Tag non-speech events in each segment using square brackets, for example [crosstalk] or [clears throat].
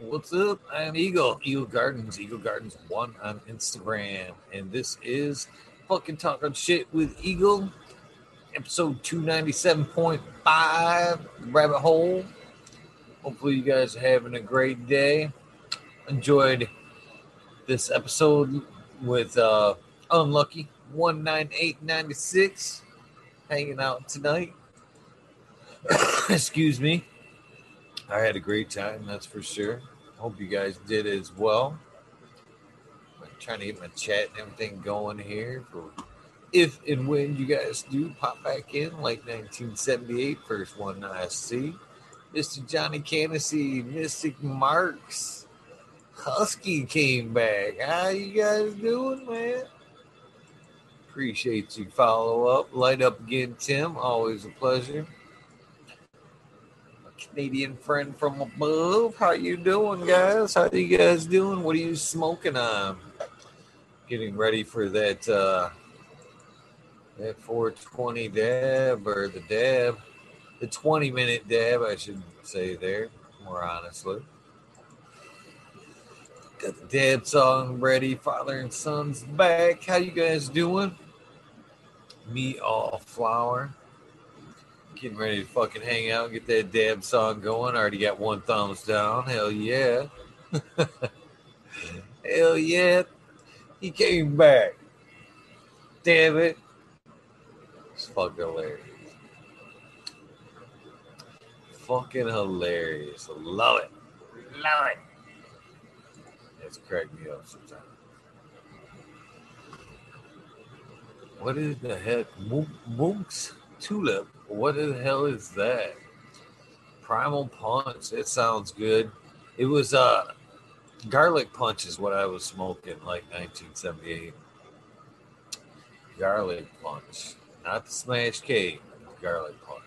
What's up? I'm Eagle, Eagle Gardens, Eagle Gardens One on Instagram, and this is fucking talking shit with Eagle, episode two ninety seven point five, Rabbit Hole. Hopefully, you guys are having a great day. Enjoyed this episode with uh, Unlucky one nine eight ninety six, hanging out tonight. [coughs] Excuse me. I had a great time, that's for sure. Hope you guys did as well. I'm trying to get my chat and everything going here for if and when you guys do pop back in, like 1978, first one I see. Mr. Johnny Candacy, Mystic Marks, Husky came back. How you guys doing, man? Appreciate you follow up. Light up again, Tim. Always a pleasure. Canadian friend from above. How you doing, guys? How you guys doing? What are you smoking on? Getting ready for that uh that 420 dab or the dab, the 20 minute dab, I should say there, more honestly. Got the dab song ready. Father and son's back. How you guys doing? Me all flower getting ready to fucking hang out, and get that dab song going. I Already got one thumbs down. Hell yeah. [laughs] Hell yeah. He came back. Damn it. It's fucking hilarious. Fucking hilarious. Love it. Love it. It's cracked me up sometimes. What is the heck? Moonks Tulip. What the hell is that? Primal Punch. It sounds good. It was uh garlic punch is what I was smoking like 1978. Garlic punch, not the smash cake. Garlic punch.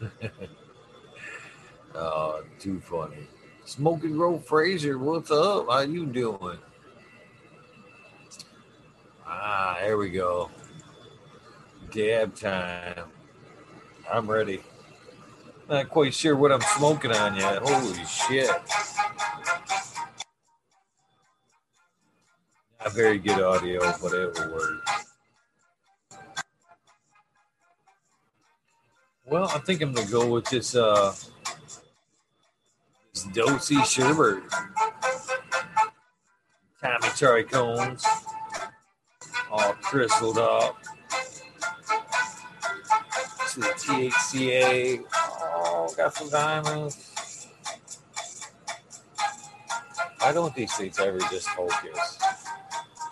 [laughs] oh, too funny. Smoking Grow Fraser, what's up? How you doing? Ah, there we go. Dab time. I'm ready. Not quite sure what I'm smoking on yet. Holy shit. Not very good audio, but it will work. Well, I think I'm gonna go with this uh this Dosey Sherbert. Tommy Trichomes. All crystaled up to the THCA. Oh, uh, got some diamonds. Why don't these things ever just focus?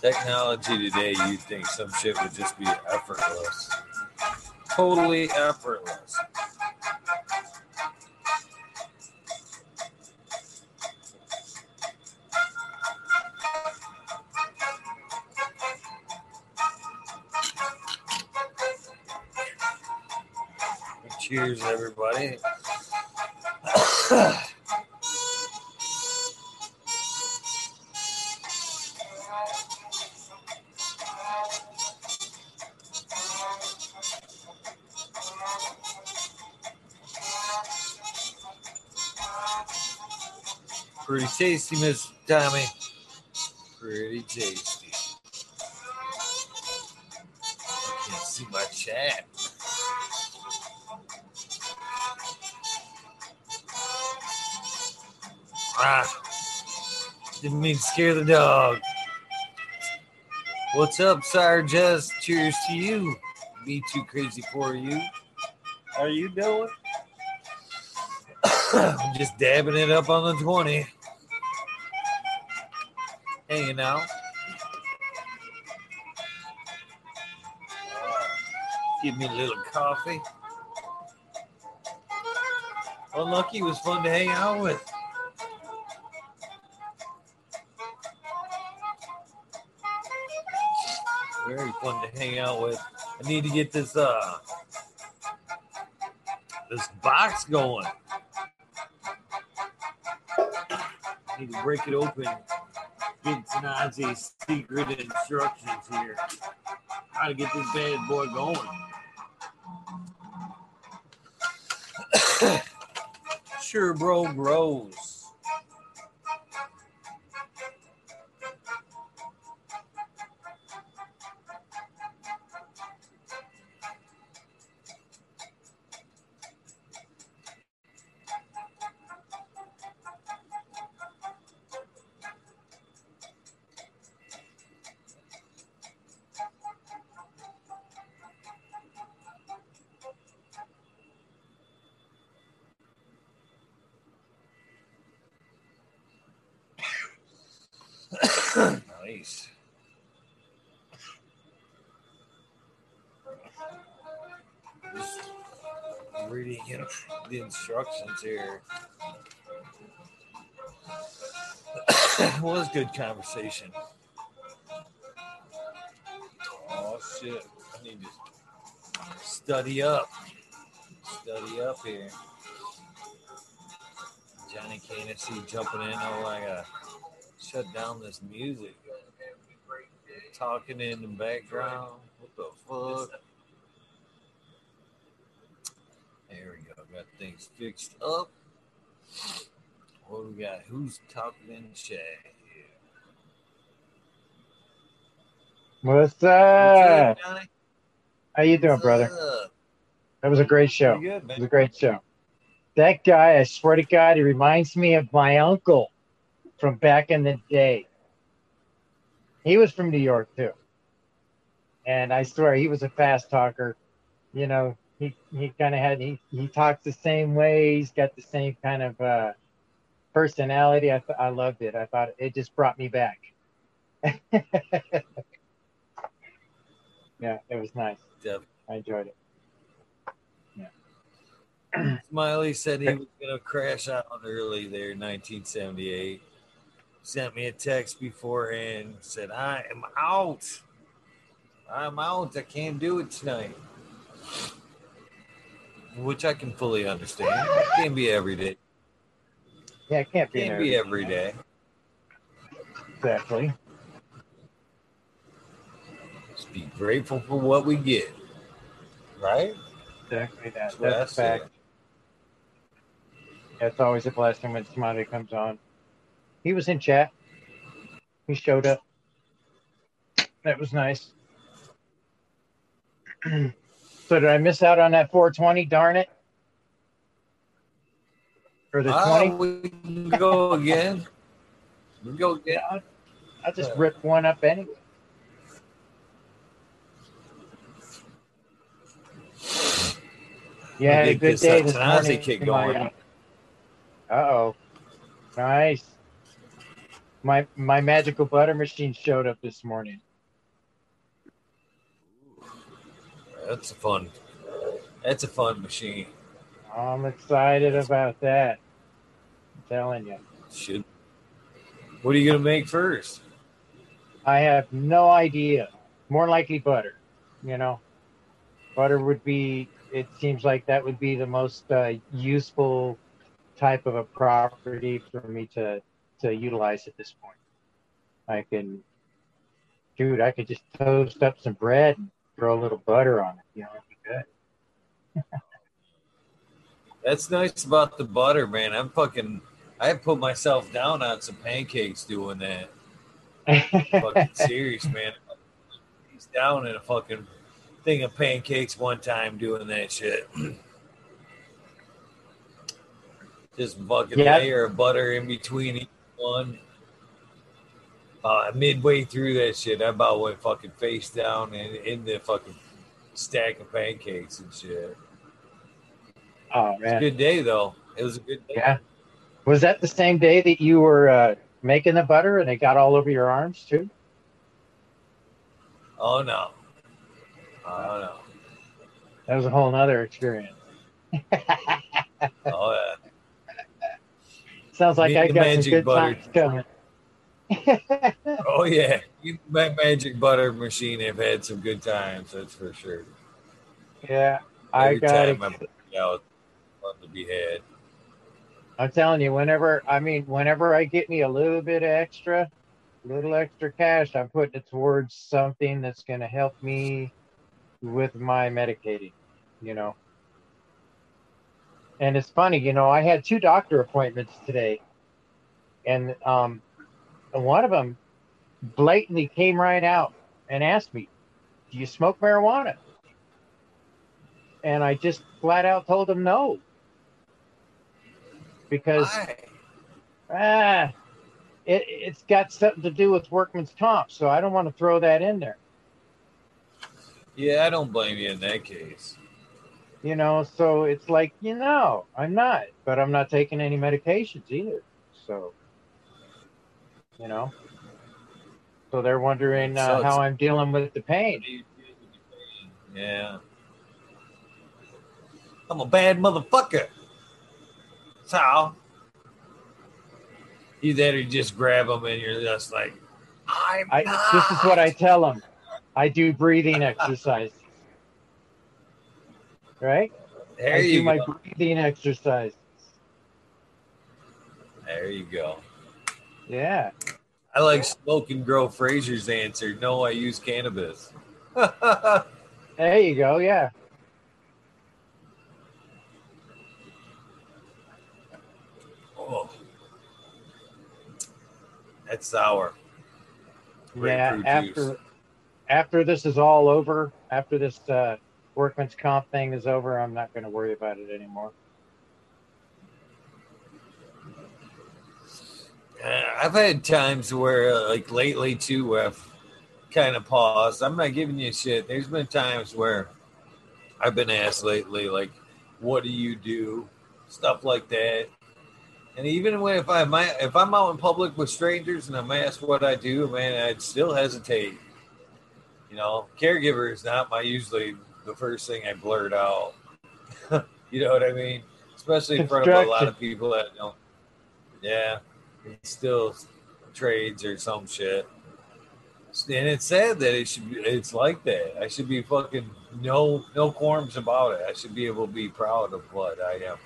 Technology today, you'd think some shit would just be effortless. Totally effortless. Cheers, everybody. Pretty tasty, Miss Tommy. Pretty tasty. I can't see my chat. Ah, didn't mean to scare the dog. What's up, Sire Jess? Cheers to you. Me too crazy for you. How you doing? I'm [coughs] just dabbing it up on the 20. Hanging out. Give me a little coffee. Unlucky was fun to hang out with. Fun to hang out with. I need to get this uh this box going. I need to break it open. Get Tanazi's secret instructions here. How to get this bad boy going. [coughs] sure, bro, Bros. Instructions here. [coughs] was good conversation. Oh shit! I need to study up. Study up here. Johnny Candace jumping in. Oh, I gotta shut down this music. Talking in the background. What the fuck? There we go. Got things fixed up. What do we got? Who's talking in chat? here? What's What's up? up, How you doing, What's brother? up? That was a great show. Good, It was a great show. That guy, I swear to God, he reminds me of my uncle from back in the day. He was from New York too. And I swear he was a fast talker. You know, he, he kind of had, he, he talks the same way. He's got the same kind of uh, personality. I, th- I loved it. I thought it just brought me back. [laughs] yeah, it was nice. Def- I enjoyed it. [clears throat] Smiley said he was going to crash out early there in 1978. Sent me a text beforehand. Said, I am out. I'm out. I can't do it tonight. Which I can fully understand. It can't be every day. Yeah, it can't be. Can't an be every- day. Exactly. Just be grateful for what we get. Right? Exactly that. That's That's a fact. It's always a blessing when somebody comes on. He was in chat. He showed up. That was nice. [clears throat] so did I miss out on that 420? Darn it. Or the Ah, 20? we can go again. We go again. Yeah, I'll, I'll just rip one up anyway. Yeah, a good day uh, this morning. kick going. Uh-oh. Nice. My my magical butter machine showed up this morning. That's a fun. That's a fun machine. I'm excited about that. I'm telling you. Should. What are you gonna make first? I have no idea. More likely butter, you know. Butter would be it seems like that would be the most uh, useful type of a property for me to to utilize at this point. I can dude, I could just toast up some bread and throw a little butter on it, you know, it'd be good. [laughs] That's nice about the butter, man. I'm fucking. I put myself down on some pancakes doing that. [laughs] Fucking serious, man. He's down in a fucking thing of pancakes one time doing that shit. [clears throat] Just fucking Yeah. layer of butter in between each one. Uh, midway through that shit, I about went fucking face down in, in the fucking stack of pancakes and shit. oh It was a man. good day though. It was a good day. Yeah. Was that the same day that you were uh, making the butter and it got all over your arms too? Oh no. Oh no. That was a whole nother experience. Oh yeah. [laughs] Sounds like Me I got some good butter. times coming. Oh yeah, my magic butter machine have had some good times. That's for sure. yeah, I Every got time I it. out, fun to be had. I'm telling you, whenever I mean, whenever I get me a little bit extra, little extra cash, I'm putting it towards something that's going to help me with my medicating. You know, and it's funny, you know, I had two doctor appointments today, and um, one of them blatantly came right out and asked me, "Do you smoke marijuana?" And I just flat out told him no, because Why? ah, it, it's got something to do with workman's comp, so I don't want to throw that in there. Yeah, I don't blame you in that case. You know, so it's like, you know, I'm not, but I'm not taking any medications either. So, you know, so they're wondering uh, So how I'm dealing with the pain. Yeah. I'm a bad motherfucker. So you there you just grab them and you're just like, I'm I not. this is what I tell them. I do breathing [laughs] exercises. Right? There I do you my breathing exercises. There you go. Yeah. I like Smoke and Grow Fraser's answer. No, I use cannabis. [laughs] There you go. Yeah. oh. That's sour. Yeah. After juice. after this is all over, after this uh, workman's comp thing is over, I'm not going to worry about it anymore. Uh, I've had times where, like lately too, where I've kind of paused. I'm not giving you shit. There's been times where I've been asked lately, like, "What do you do?" Stuff like that. And even when if I'm if I'm out in public with strangers and I'm asked what I do, man, I'd still hesitate. You know, caregiver is not my usually the first thing I blurt out. [laughs] you know what I mean? Especially in front of a lot of people that don't. Yeah, it's still trades or some shit. And it's sad that it should be. It's like that. I should be fucking no no qualms about it. I should be able to be proud of what I am.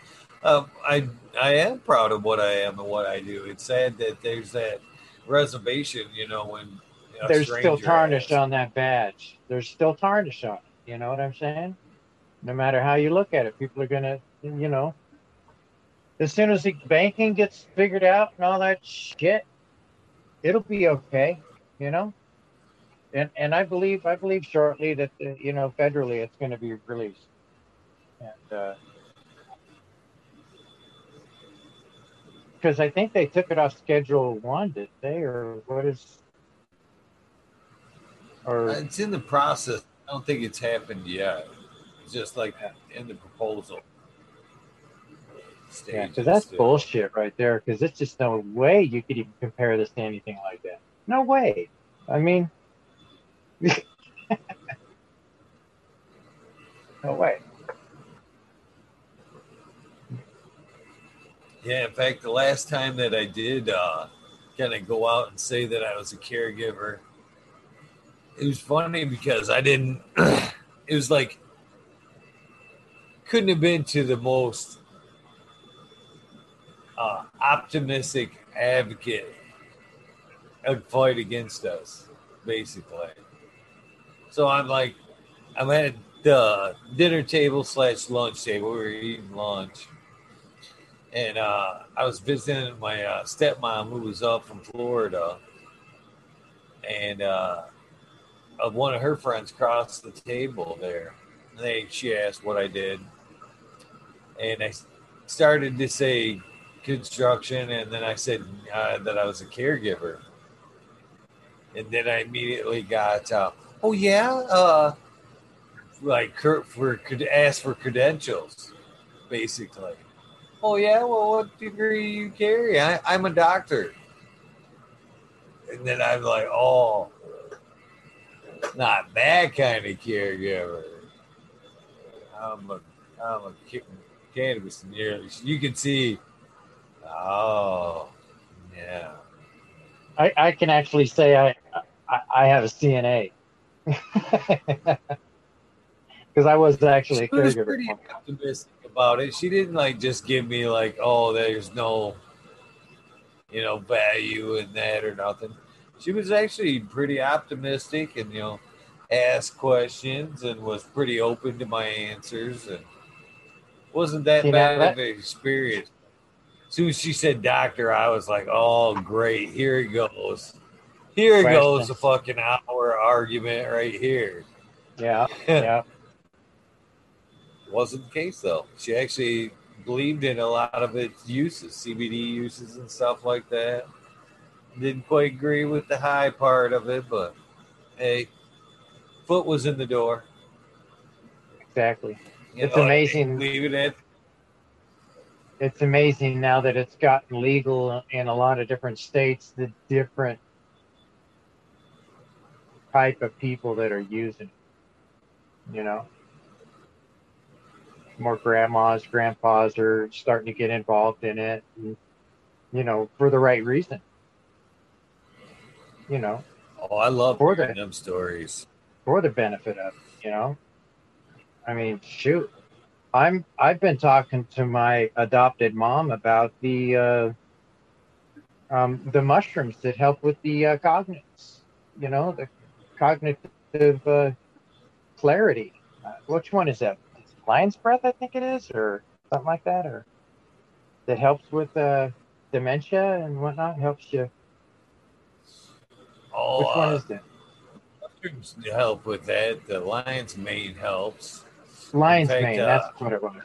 Um, I I am proud of what I am and what I do. It's sad that there's that reservation. You know when There's still tarnish on that badge. There's still tarnish on it. You know what I'm saying? No matter how you look at it, people are gonna, you know, as soon as the banking gets figured out and all that shit, it'll be okay. You know. And and I believe I believe shortly that uh, you know federally it's going to be released. And uh, because I think they took it off Schedule One, did they, or what is? Or It's in the process. I don't think it's happened yet. It's just like in the proposal. Yeah, because that's still. bullshit right there. Because it's just no way you could even compare this to anything like that. No way. I mean, [laughs] no way. Yeah, in fact, the last time that I did uh, kind of go out and say that I was a caregiver, it was funny because I didn't. [clears throat] it was like couldn't have been to the most uh, optimistic advocate fight against us, basically. So I'm like, I'm at the dinner table slash lunch table. We were eating lunch and uh, I was visiting my uh, stepmom who was up from Florida, and uh, uh, one of her friends crossed the table there. And they she asked what I did, and I started to say construction, and then I said uh, that I was a caregiver, and then I immediately got, uh, oh yeah, uh, like for could ask for credentials, basically. Oh yeah, well, what degree you carry? I, I'm a doctor. And then I'm like, oh, not that kind of caregiver. I'm a, I'm a ca- cannabis nearly. You can see. Oh, yeah. I, I can actually say I I, I have a CNA because [laughs] I was actually a She was pretty optimistic about it. She didn't like just give me like, oh, there's no, you know, value in that or nothing. She was actually pretty optimistic and you know, asked questions and was pretty open to my answers and Wasn't that You bad that- of an experience. As soon as she said doctor, I was like, oh, great. Here it goes. Here it goes, a Questions. fucking hour argument right here. Yeah, [laughs] yeah. Wasn't the case, though. She actually believed in a lot of its uses, CBD uses and stuff like that. Didn't quite agree with the high part of it, but hey, foot was in the door. Exactly. You It's know what I mean? amazing. Leave it at It's amazing now that it's gotten legal in a lot of different states. The different type of people that are using it. You know, more grandmas, grandpas are starting to get involved in it. And, you know, for the right reason. You know, Oh, I love For the- them stories. for the benefit of it, you know. I mean, shoot. I'm I've been talking to my adopted mom about the uh, um, the mushrooms that help with the uh, you know, the cognitive uh, clarity. Uh, which one is that? It's lion's breath, I think it is, or something like that, or that helps with uh, dementia and whatnot. Helps you. Oh, Which one uh, is that? mushrooms help with that. The lion's mane helps. Lion's fact, mane. uh, That's what it was.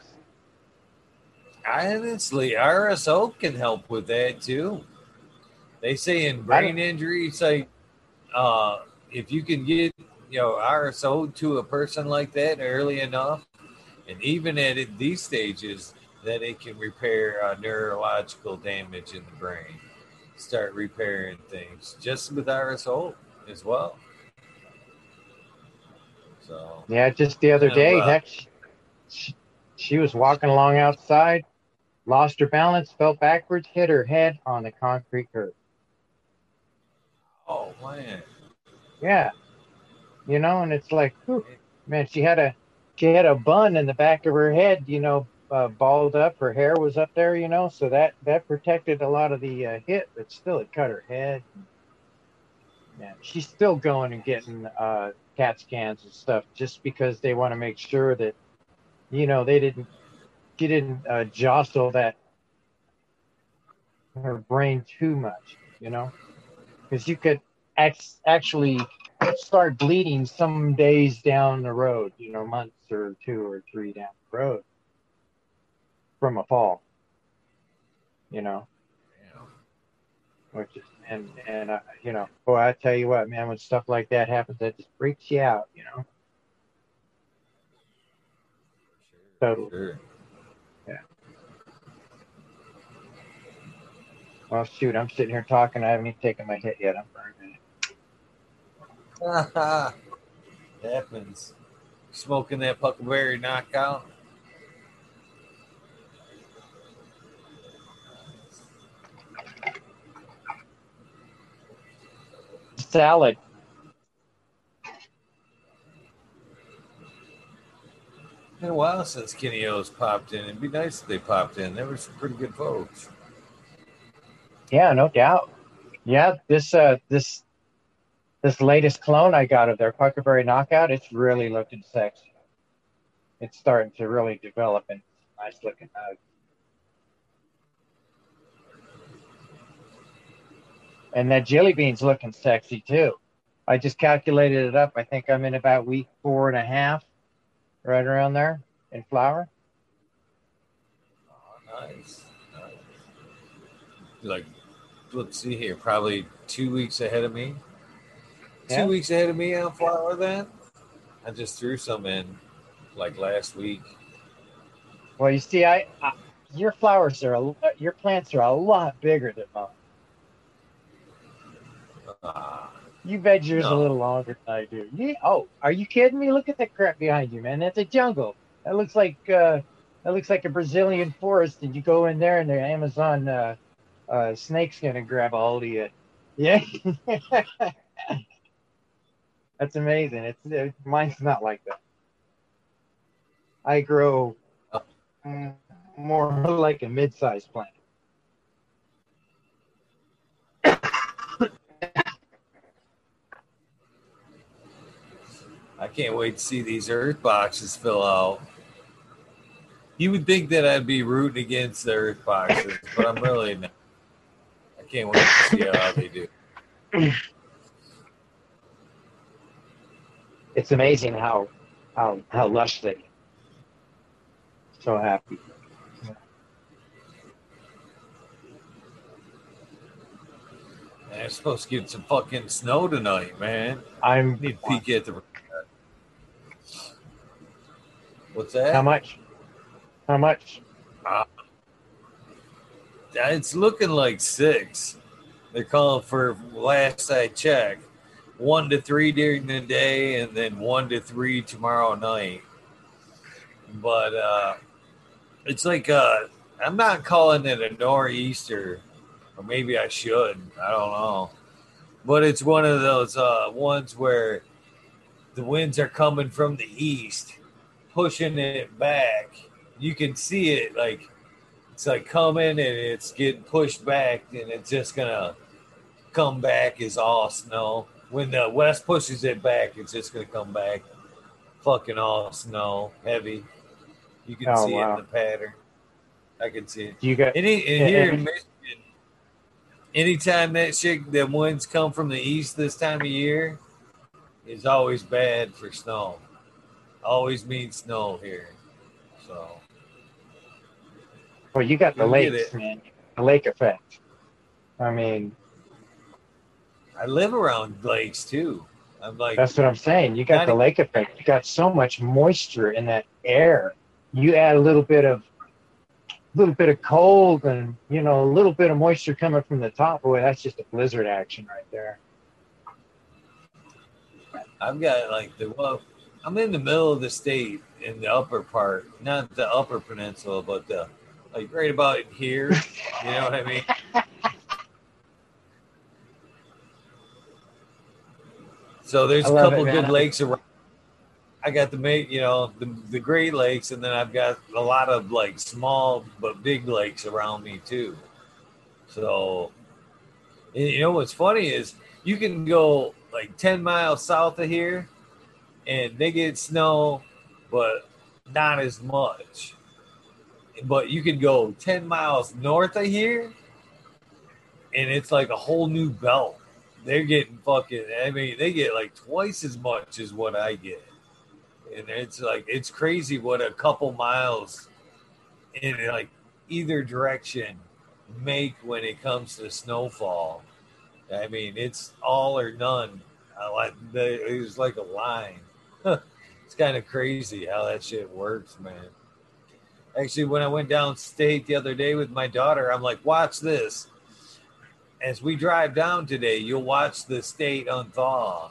Honestly, RSO can help with that too. They say in brain injury, say uh, if you can get you know RSO to a person like that early enough, and even at these stages, that it can repair uh, neurological damage in the brain, start repairing things just with RSO as well. So Yeah, just the other day, she, she, she was walking along outside, lost her balance, fell backwards, hit her head on the concrete curb. oh man, Yeah, you know, and it's like, whew, man, she had a she had a bun in the back of her head, you know, uh, balled up. Her hair was up there, you know, so that that protected a lot of the uh, hit, but still, it cut her head. Yeah, she's still going and getting uh, CAT scans and stuff just because they want to make sure that, you know, they didn't she didn't uh, jostle that her brain too much, you know, because you could act- actually start bleeding some days down the road, you know, months or two or three down the road from a fall, you know, yeah. which is, and, and, uh, you know, boy, I tell you what, man, when stuff like that happens, that just freaks you out, you know, Totally. Sure. well, shoot, I'm sitting here talking. I haven't even taken my hit yet. I'm burning. It. [laughs] happens. Smoking that Puckleberry knockout. Salad. Been a while since Kenny O's popped in. It'd be nice if they popped in. They were some pretty good folks. Yeah, no doubt. Yeah, this uh this this latest clone I got of their Puckerberry knockout, it's really looking sexy. It's starting to really develop and nice looking hug. And that jelly bean's looking sexy too. I just calculated it up. I think I'm in about week four and a half, right around there in flower. Oh, nice. nice. Like, let's see here. Probably two weeks ahead of me. Yeah. Two weeks ahead of me on flower then. I just threw some in like last week. Well, you see, I, I your flowers are a, your plants are a lot bigger than mine. You veg yours a little longer than I do. Yeah. Oh, are you kidding me? Look at that crap behind you, man. That's a jungle. That looks like uh, that looks like a Brazilian forest, and you go in there, and the Amazon uh, uh, snake's gonna grab a hold of you. Yeah. [laughs] That's amazing. It's uh, mine's not like that. I grow mm, more like a mid-sized plant. I can't wait to see these earth boxes fill out. You would think that I'd be rooting against the Earth Boxers, but I'm really not. I can't wait to see how they do. It's amazing how how how lush they. So happy. I'm supposed to get some fucking snow tonight, man. I'm. Need to peek at the. What's that? How much? How much? It's looking like six. They're calling for last I checked, one to three during the day, and then one to three tomorrow night. But uh, it's like uh, I'm not calling it a nor'easter, or maybe I should. I don't know. But it's one of those uh, ones where the winds are coming from the east, pushing it back. You can see it like it's like coming and it's getting pushed back, and it's just gonna come back as all snow. When the west pushes it back, it's just gonna come back fucking all snow, heavy. You can Oh, see it in the pattern. I can see it. You got? Any and here in Michigan, anytime that shit the winds come from the east this time of year is always bad for snow. Always means snow here. So Well, you got the lake, man. The lake effect. I mean, I live around lakes too. I'm like that's what I'm saying. You got the lake effect. You got so much moisture in that air. You add a little bit of, little bit of cold, and you know, a little bit of moisture coming from the top. Boy, that's just a blizzard action right there. I've got like the well I'm in the middle of the state in the upper part, not the upper peninsula, but the like right about here. You know what I mean? So there's a couple it, good lakes around. I got the ma- you know the the Great Lakes, and then I've got a lot of like small but big lakes around me too. So, you know what's funny is you can go like ten miles south of here, and they get snow, but not as much. But you can go ten miles north of here, and it's like a whole new belt. They're getting fucking. I mean, they get like twice as much as what I get, and it's like it's crazy what a couple miles in like either direction make when it comes to snowfall. I mean, it's all or none. Like the, it's like a line. Kind of crazy how that shit works, man. Actually, when I went downstate the other day with my daughter, I'm like, watch this. As we drive down today, you'll watch the state unthaw.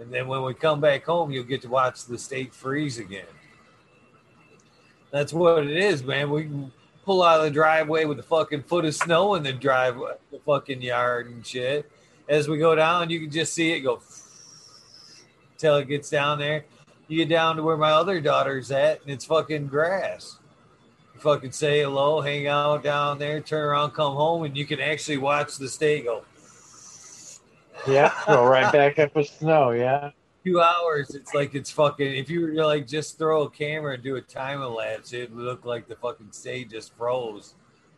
And then when we come back home, you'll get to watch the state freeze again. That's what it is, man. We can pull out of the driveway with a fucking foot of snow in the driveway, the fucking yard and shit. As we go down, you can just see it go till it gets down there. You get down to where my other daughter's at, and it's fucking grass. You fucking say hello, hang out down there, turn around, come home, and you can actually watch the state go Yeah, go right back up with snow. Yeah. two hours. It's like it's fucking. If you were to like just throw a camera and do a time lapse, it would look like the fucking state just froze.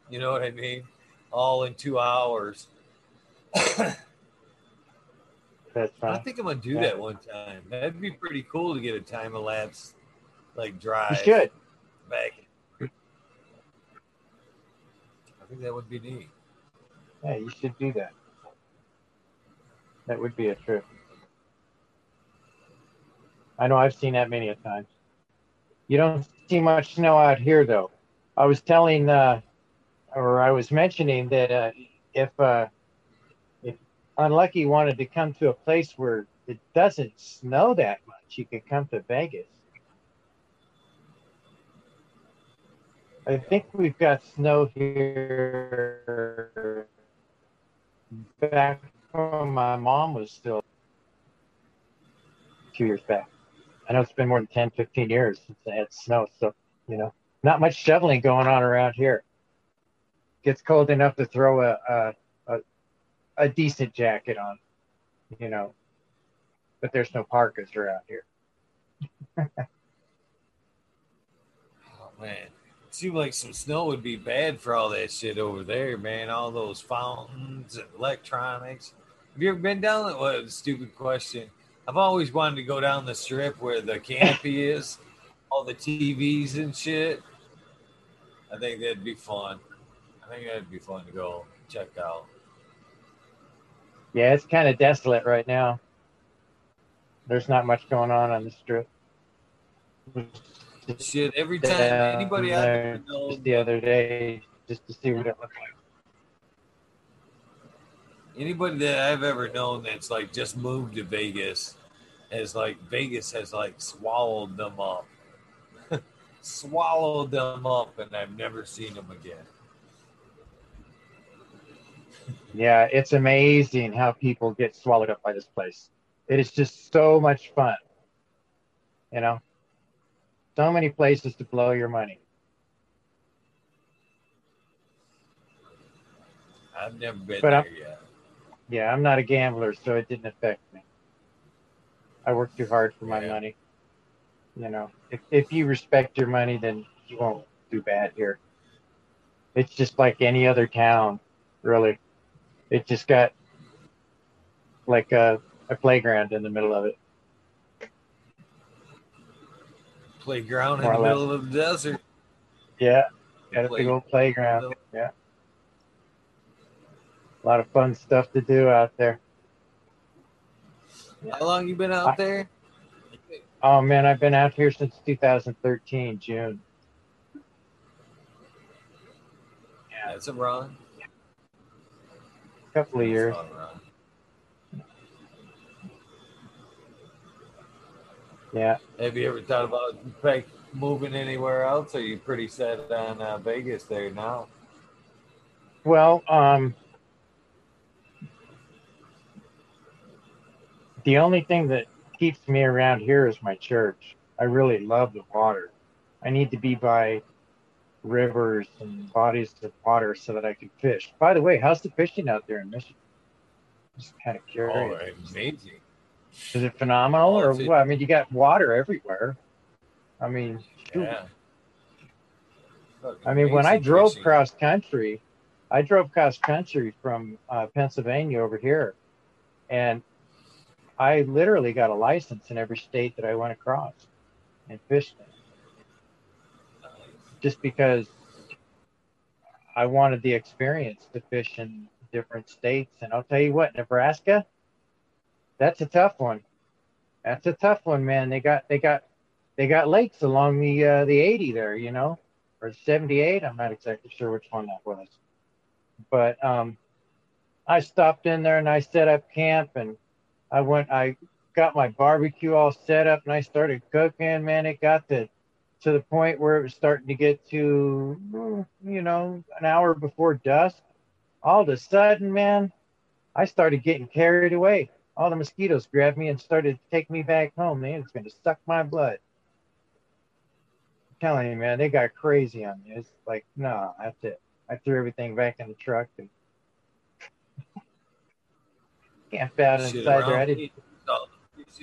You know what I mean? All in two hours. [coughs] That's I think I'm gonna do Yeah. that one time. That'd be pretty cool to get a time lapse, like drive You should. back. I think that would be neat. Yeah, you should do that. That would be a trip. I know I've seen that many a times. You don't see much snow out here, though. I was telling, uh, or I was mentioning that uh, if uh, if Unlucky wanted to come to a place where it doesn't snow that much, you could come to Vegas. I think we've got snow here back when my mom was still few years back. I know it's been more than 10, 15 years since I had snow. So, you know, not much shoveling going on around here. Gets cold enough to throw a, a, a, decent jacket on, you know, but there's no parkas around here. Oh man, Seemed like some snow would be bad for all that shit over there, man. All those fountains and electronics. Have you ever been down that? What a stupid question. I've always wanted to go down the strip where the canopy [laughs] is, all the TVs and shit. I think that'd be fun. I think that'd be fun to go check out. Yeah, it's kind of desolate right now. There's not much going on on the strip. Shit, every time anybody out there there knows just the other day just to see what it looked like. anybody that I've ever known that's like just moved to Vegas has like Vegas has like swallowed them up. [laughs] swallowed them up and I've never seen them again. Yeah, it's amazing how people get swallowed up by this place. It is just so much fun. You know, so many places to blow your money. I've never been But there I'm- yet. Yeah, I'm not a gambler, so it didn't affect me. I work too hard for my Yeah. money. You know, if, if you respect your money, then you won't do bad here. It's just like any other town, really. It just got like a, a playground in the middle of it. Playground in the middle of the desert. Yeah, got a big old playground. Yeah. A lot of fun stuff to do out there. How long you been out there? Oh man, I've been out here since 2013, June. Yeah, That's a run. Couple of years. That's a run. Yeah. Have you ever thought about like, moving anywhere else? Or are you pretty set on uh, Vegas there now? Well, um, the only thing that keeps me around here is my church. I really love the water. I need to be by rivers and bodies of water so that I can fish. By the way, how's the fishing out there in Michigan? Just kind of Oh, amazing. Is it phenomenal, or what? I mean, you got water everywhere. I mean. Yeah. I mean, when I drove fishing. cross country, I drove cross country from uh, Pennsylvania over here, and I literally got a license in every state that I went across and fished in, just because I wanted the experience to fish in different states. And I'll tell you what, Nebraska, that's a tough one. That's a tough one, man. They got they got they got lakes along the uh, the 80 there, you know or 78. I'm not exactly sure which one that was. But um, I stopped in there and I set up camp and I went, I got my barbecue all set up and I started cooking. Man, it got to, to the point where it was starting to get to, you know, an hour before dusk. All of a sudden, man, I started getting carried away. All the mosquitoes grabbed me and started to take me back home. Man, it's going to suck my blood I'm telling you, man, they got crazy on me. It's like, no, that's it. I threw everything back in the truck and [laughs] camped out Shit inside there. I didn't.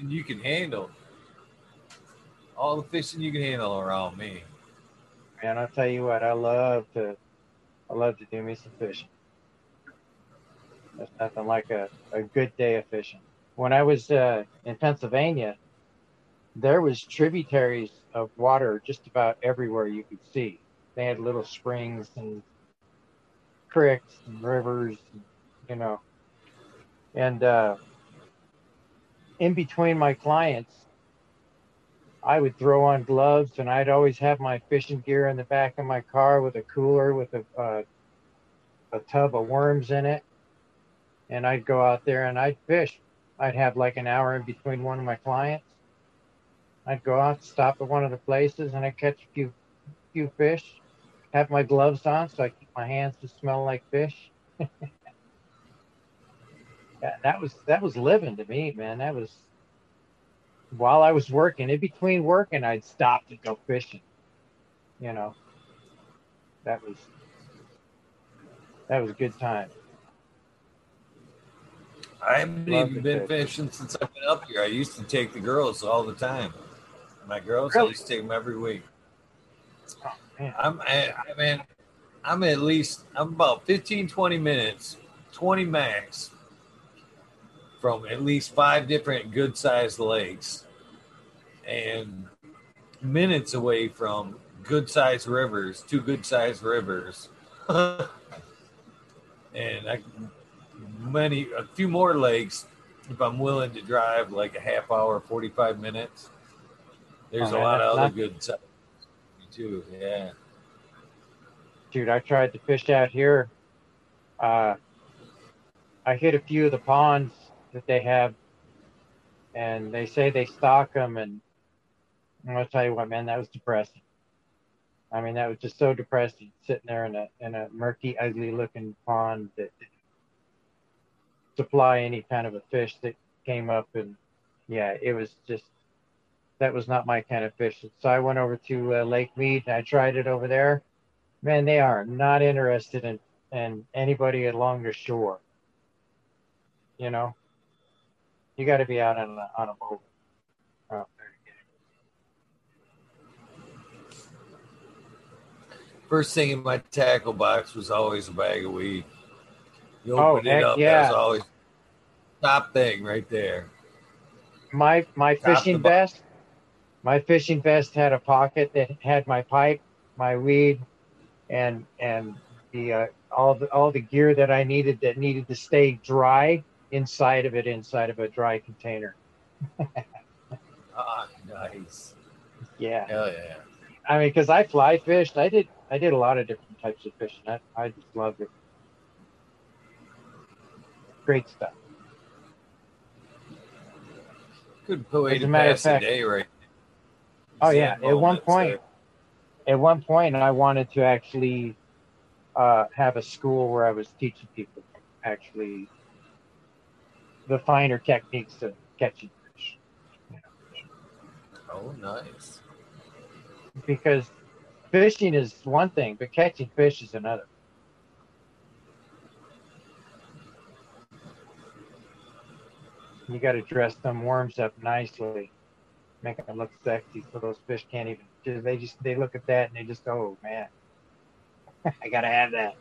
you can handle. All the fishing you can handle around me. Man, I'll tell you what, I love to, I love to do me some fishing. There's nothing like a, a good day of fishing. When I was uh, in Pennsylvania, there was tributaries of water just about everywhere you could see. They had little springs and creeks and rivers, you know. And uh, in between my clients, I would throw on gloves, and I'd always have my fishing gear in the back of my car with a cooler with a uh, a tub of worms in it, and I'd go out there and I'd fish. I'd have like an hour in between one of my clients. I'd go out, stop at one of the places, and I'd catch a few few fish. Have my gloves on so I keep my hands to smell like fish. [laughs] yeah, that was that was living to me, man. That was while I was working. In between working, I'd stop to go fishing. You know, that was that was a good time. I haven't Love even been fish. fishing since I've been up here. I used to take the girls all the time. My girls, I used to take them every week. Oh, man. I'm I, I mean, I'm at least I'm about 15, 20 minutes, 20 max from at least five different good sized lakes and minutes away from good sized rivers, two good sized rivers. [laughs] and I many a few more lakes if I'm willing to drive like a half hour, 45 minutes. There's Oh, a lot of other good stuff too. Yeah. Dude, I tried to fish out here. Uh, I hit a few of the ponds that they have, and they say they stock them. And I'm gonna tell you what, man, that was depressing. I mean, that was just so depressing, sitting there in a in a murky, ugly-looking pond that supply any kind of a fish that came up. And yeah, it was just that was not my kind of fish. So I went over to uh, Lake Mead and I tried it over there man, they are not interested in, in anybody along the shore. You know, you got to be out on a, on a boat. out there to get First thing in my tackle box was always a bag of weed. You Oh, open heck it up, yeah. that was always top thing right there. My my Top fishing vest, my fishing vest had a pocket that had my pipe, my weed, and and the uh, all the all the gear that I needed that needed to stay dry inside of it, inside of a dry container. [laughs] Ah, nice. Yeah. Hell yeah. I mean, because I fly fished, I did I did a lot of different types of fishing. I, I just loved it. Great stuff. Good way As to a matter of fact- day right Oh yeah, at one point, there. at one point, I wanted to actually uh, have a school where I was teaching people actually the finer techniques of catching fish. Oh, nice. Because fishing is one thing, but catching fish is another. You got to dress them worms up nicely, make them look sexy, so those fish can't even. They just they look at that and they just go, oh man, [laughs] I gotta have that.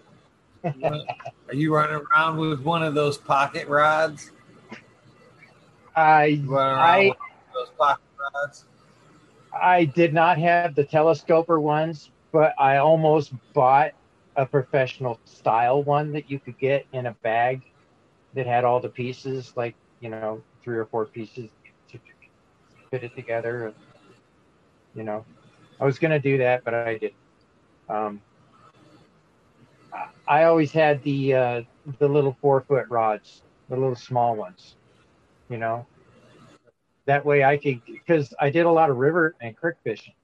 Are you running around with one of those pocket rods? I You running around I? I did not have the telescoper ones, but I almost bought a professional style one that you could get in a bag that had all the pieces, like, you know, three or four pieces to fit it together. You know, I was going to do that, but I didn't. Um, I- I always had the, uh, the little four foot rods, the little small ones, you know, that way I could because I did a lot of river and creek fishing.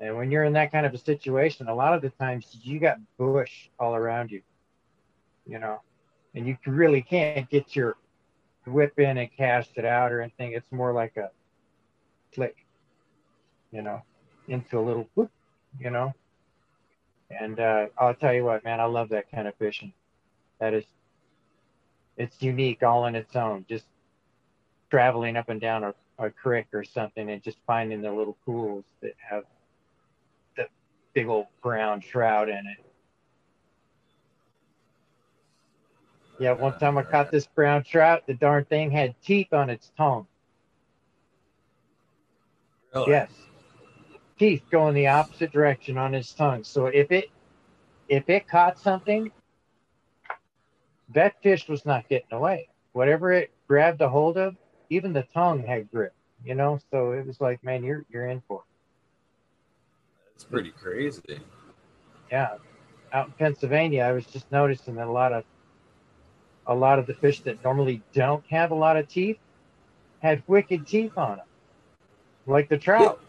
And when you're in that kind of a situation, a lot of the times you got bush all around you, you know, and you really can't get your whip in and cast it out or anything. It's more like a click, you know, into a little whoop, you know. And uh, I'll tell you what, man, I love that kind of fishing. That is, it's unique all on its own. Just traveling up and down a, a creek or something and just finding the little pools that have the big old brown trout in it. Yeah, one time I caught this brown trout. The darn thing had teeth on its tongue. Really? Yes. Teeth going the opposite direction on his tongue. So if it if it caught something, that fish was not getting away. Whatever it grabbed a hold of, even the tongue had grip, you know? So it was like, man, you're you're in for it. It's pretty crazy. Yeah. Out in Pennsylvania, I was just noticing that a lot of a lot of the fish that normally don't have a lot of teeth had wicked teeth on them. Like the trout.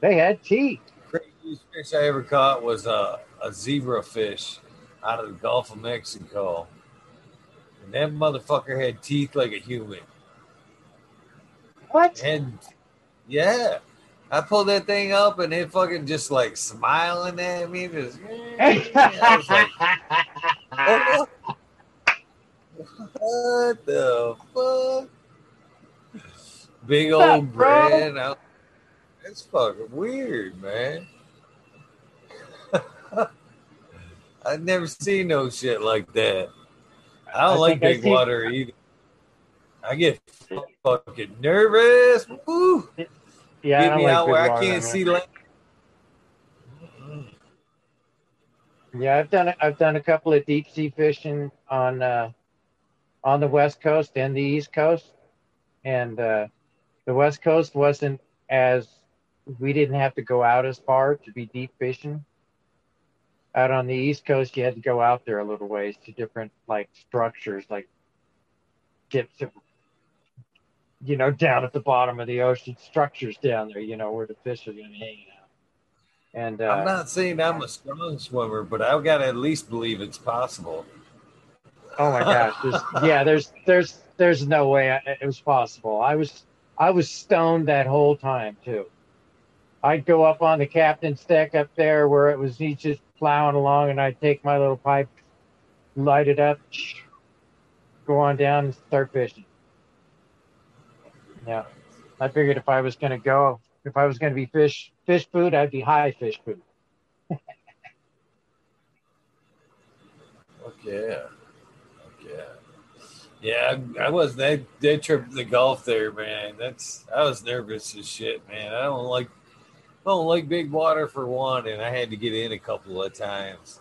They had teeth. Craziest fish I ever caught was a, a zebra fish out of the Gulf of Mexico. And that motherfucker had teeth like a human. What? And yeah, I pulled that thing up and it fucking just like smiling at me. Just, like, what the fuck? Big What's old bread. I- It's fucking weird, man. [laughs] I've never seen no shit like that. I don't I like big water either. I get fucking nervous. Woo. Yeah, I Get me like out where I can't see land. Yeah, I've done I've done a couple of deep sea fishing on uh, on the west coast and the east coast, and uh, the west coast wasn't as we didn't have to go out as far to be deep fishing. Out on the east coast, you had to go out there a little ways to different like structures, like to, you know, down at the bottom of the ocean, structures down there, you know, where the fish are going to hang out. And uh, I'm not saying I'm a strong swimmer, but I've got to at least believe it's possible. Oh my gosh! There's, yeah, there's there's there's no way I, it was possible. I was I was stoned that whole time too. I'd go up on the captain's deck up there where it was he's just plowing along, and I'd take my little pipe, light it up, go on down and start fishing. Yeah, I figured if I was gonna go, if I was gonna be fish fish food, I'd be high fish food. [laughs] okay. Okay. Yeah. I, I was that that trip to the Gulf there, man. That's I was nervous as shit, man. I don't like I don't like big water for one, and I had to get in a couple of times.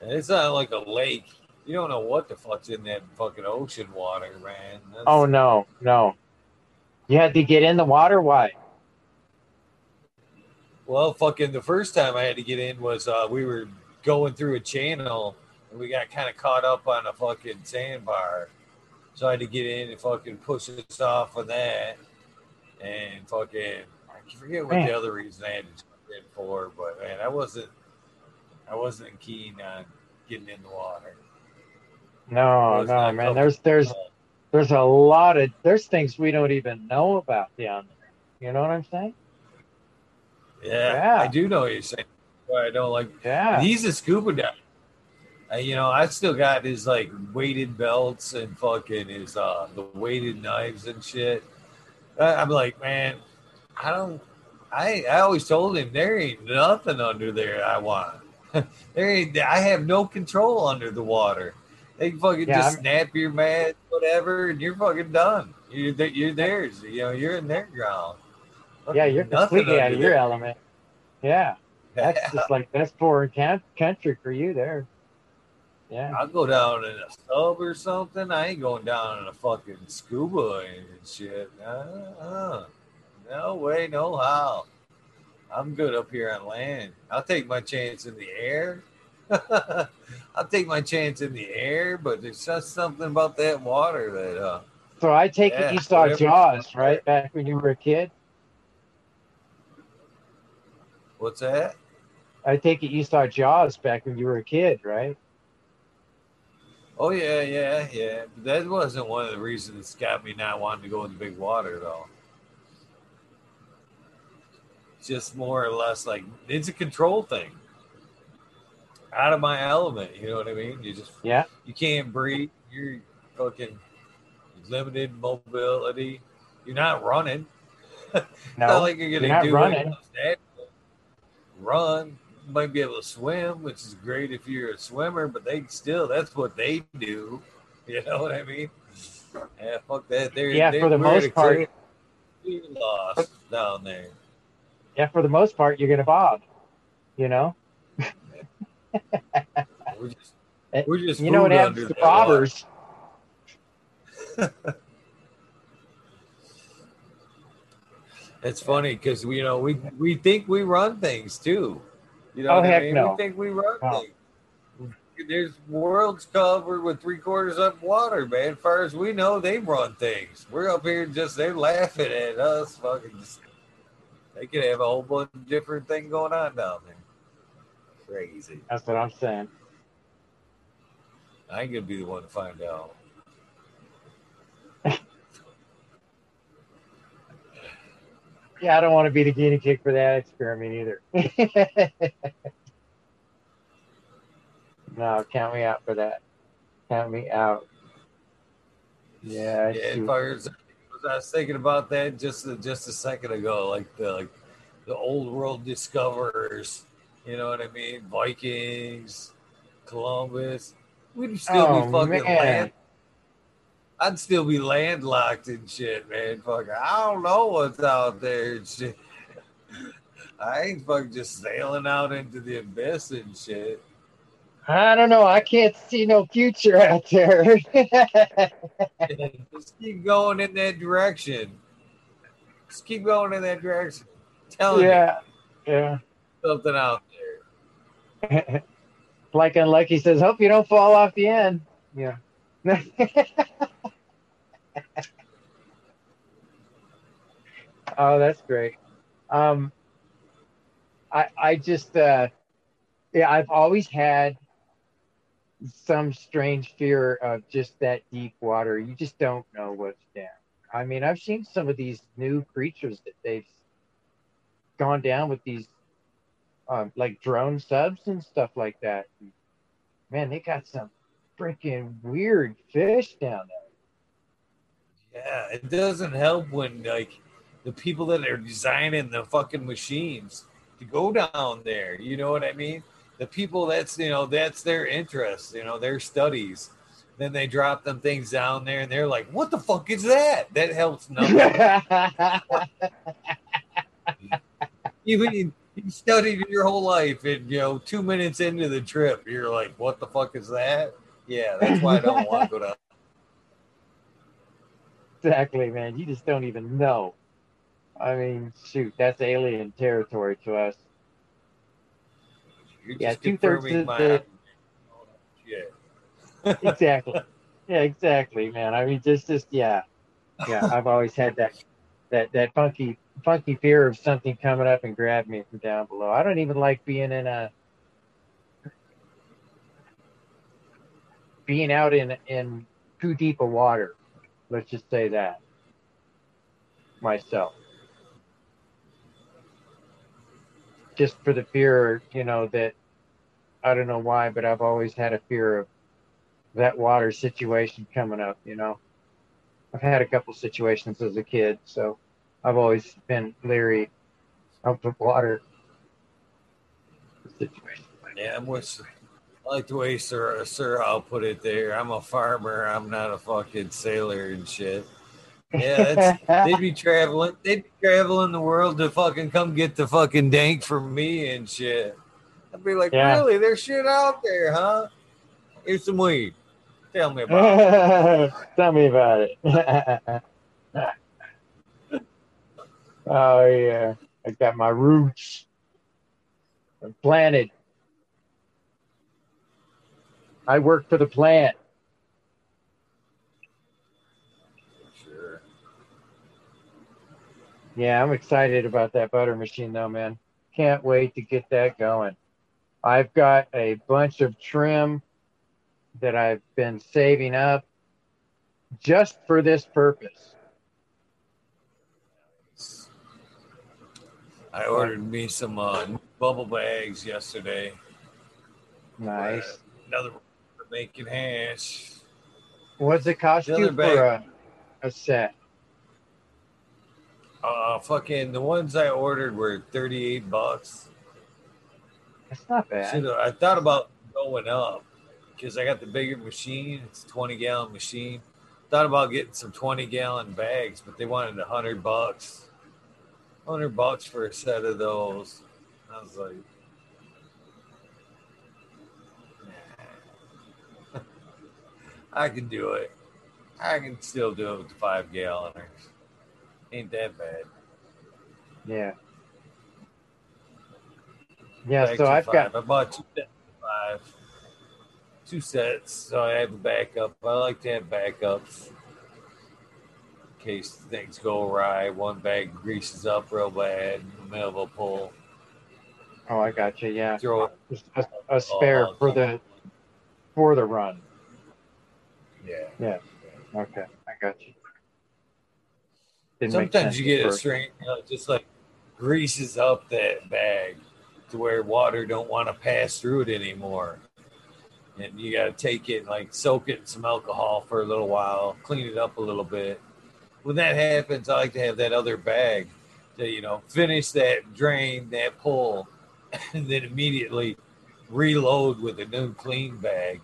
And it's not like a lake. You don't know what the fuck's in that fucking ocean water, man. That's, Oh no, no! You had to get in the water. Why? Well, fucking the first time I had to get in was uh, we were going through a channel and we got kind of caught up on a fucking sandbar. So I had to get in and fucking push us off of that. And fucking, I forget what Man. the other reason I had to jump in for, but man, I wasn't, I wasn't keen on getting in the water. No, no, man. There's there's there's a lot of there's things we don't even know about down there. You know what I'm saying? Yeah, Yeah. I do know what you're saying. But I don't like Yeah. He's a scuba diver. Uh, you know, I still got his like weighted belts and fucking his uh the weighted knives and shit. I, I'm like, man, I don't. I I always told him there ain't nothing under there I want. [laughs] there ain't. I have no control under the water. They can fucking Yeah, just I'm- snap your mat, whatever, and you're fucking done. You're you're theirs. You know, you're in their ground. Yeah, you're completely out of your there. element. Yeah. That's [laughs] just like that's foreign country for you there. Yeah. I'll go down in a sub or something. I ain't going down in a fucking scuba and shit. Uh-uh. No way, no how. I'm good up here on land. I'll take my chance in the air. [laughs] I'll take my chance in the air, but there's just something about that water that uh So I take Yeah, it you saw. Jaws, right? Back when you were a kid. what's that? I take it you saw Jaws back when you were a kid, right? Oh yeah, yeah, yeah. But that wasn't one of the reasons that got me not wanting to go in the big water though. Just more or less like it's a control thing. Out of my element, you know what I mean? You just Yeah. you can't breathe. You're fucking limited mobility. You're not running. [laughs] No. not like you're gonna you're do running. Run. You might be able to swim, which is great if you're a swimmer, but they still that's what they do. [laughs] You know what I mean? Yeah, fuck that. They're, Yeah, they're, for the most part- lost down there. Yeah, for the most part you're gonna bob. You know? We're just Eh, we're just You know what happens to bobbers? [laughs] It's funny because we you know we we think we run things too. You know Oh, what I mean? no. We think we run No. things. There's worlds covered with three quarters up water, man. As far as we know, they run things. We're up here just they're laughing at us. Fucking, just, they could have a whole bunch of different thing going on down there. Crazy. That's what I'm saying. I ain't gonna be the one to find out. [laughs] Yeah, I don't want to be the guinea pig for that experiment either. [laughs] no, count me out for that. Count me out. Yeah, I Yeah, see. as far as I was thinking about that just just a second ago, like the like the old world discoverers You know what I mean? Vikings, Columbus. We'd still Oh, be fucking man. land. I'd still be landlocked and shit, man. Fuck, I don't know what's out there and shit. [laughs] I ain't fucking just sailing out into the abyss and shit. I don't know. I can't see no future out there. [laughs] just keep going in that direction. Just keep going in that direction. Telling yeah, yeah. you something out. [laughs] like Unlucky says, hope you don't fall off the end. Yeah. [laughs] oh, that's great. Um, I I just uh, yeah, I've always had some strange fear of just that deep water. You just don't know what's down. I mean, I've seen some of these new creatures that they've gone down with these um, like drone subs and stuff like that. Man, they got some freaking weird fish down there. Yeah, it doesn't help when like the people that are designing the fucking machines to go down there. You know what I mean? The people that's you know that's their interest. You know their studies. Then they drop them things down there, and they're like, "What the fuck is that?" That helps [laughs] nothing. Even you, you [laughs] studied your whole life, and you know, two minutes into the trip, you're like, "What the fuck is that?" Yeah, that's why I don't want to go down. [laughs] exactly, man. You just don't even know. I mean, shoot, that's alien territory to us. You're Yeah, two-thirds of the- yeah. [laughs] exactly. Yeah, exactly, man. I mean, just, just, yeah, yeah. I've always had that, that, that funky, funky fear of something coming up and grab me from down below. I don't even like being in a, being out in in too deep of water. Let's just say that. Myself. Just for the fear, you know, that I don't know why, but I've always had a fear of that water situation coming up, you know. I've had a couple situations as a kid, so I've always been leery of the water situation. Yeah, I'm with. I like the way Sir Sir I'll put it there. I'm a farmer. I'm not a fucking sailor and shit. Yeah, [laughs] they'd be traveling. They'd be traveling the world to fucking come get the fucking dank from me and shit. I'd be like, Yeah. really? There's shit out there, huh? Here's some weed. Tell me about it. [laughs] Tell me about it. [laughs] oh uh, yeah, I got my roots I'm planted. I work for the plant. Sure. Yeah, I'm excited about that butter machine though, man. Can't wait to get that going. I've got a bunch of trim that I've been saving up just for this purpose. I ordered me some uh, bubble bags yesterday. Nice. Another one for making hash. What's it cost you other for a, a set? Uh, fucking the ones I ordered were 38 bucks. That's not bad. Should I thought about going up because I got the bigger machine. It's a 20 gallon machine. Thought about getting some 20 gallon bags, but they wanted a hundred bucks. Hundred bucks for a set of those. I was like, nah. [laughs] I can do it. I can still do it with the five galloners. Ain't that bad. Yeah. Yeah, Back so I've five. got I bought two sets of five, two sets, so I have a backup. I like to have backups case things go awry. One bag greases up real bad in the middle of a pull. oh I got you, yeah. Throw uh, it. A, a oh, spare Oh, for oh. the for the run. Yeah. Yeah. Okay, I got you. Didn't Sometimes you get a string, you know, just like greases up that bag to where water don't want to pass through it anymore. And you got to take it and like soak it in some alcohol for a little while, clean it up a little bit. When that happens, I like to have that other bag to, you know, finish that drain, that pull, [laughs] and then immediately reload with a new clean bag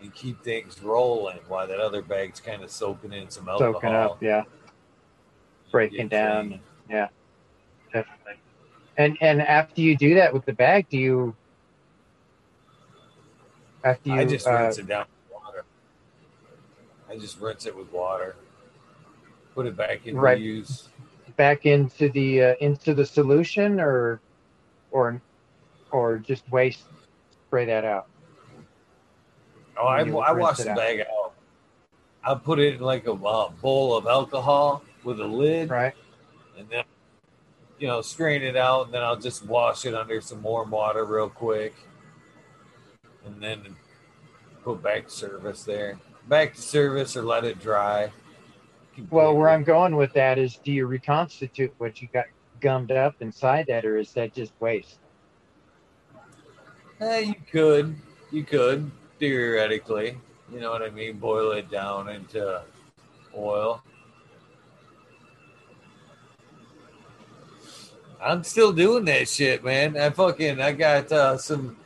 and keep things rolling while that other bag's kind of soaking in some alcohol. Soaking up, yeah. Breaking down, clean. yeah, definitely. And and after you do that with the bag, do you? After you, I just uh, rinse it down with water. I just rinse it with water. Put it back into Right. use. back into the uh, into the solution, or or or just waste, spray that out. Oh, I, I wash the out. bag out. I put it in like a uh, bowl of alcohol with a lid, Right. and then you know strain it out, and then I'll just wash it under some warm water real quick, and then put back to service there. Back to service or let it dry. Well, where I'm going with that is, do you reconstitute what you got gummed up inside that, or is that just waste? Eh, you could, you could theoretically. You know what I mean? Boil it down into oil. I'm still doing that shit, man. I fucking I got uh, some.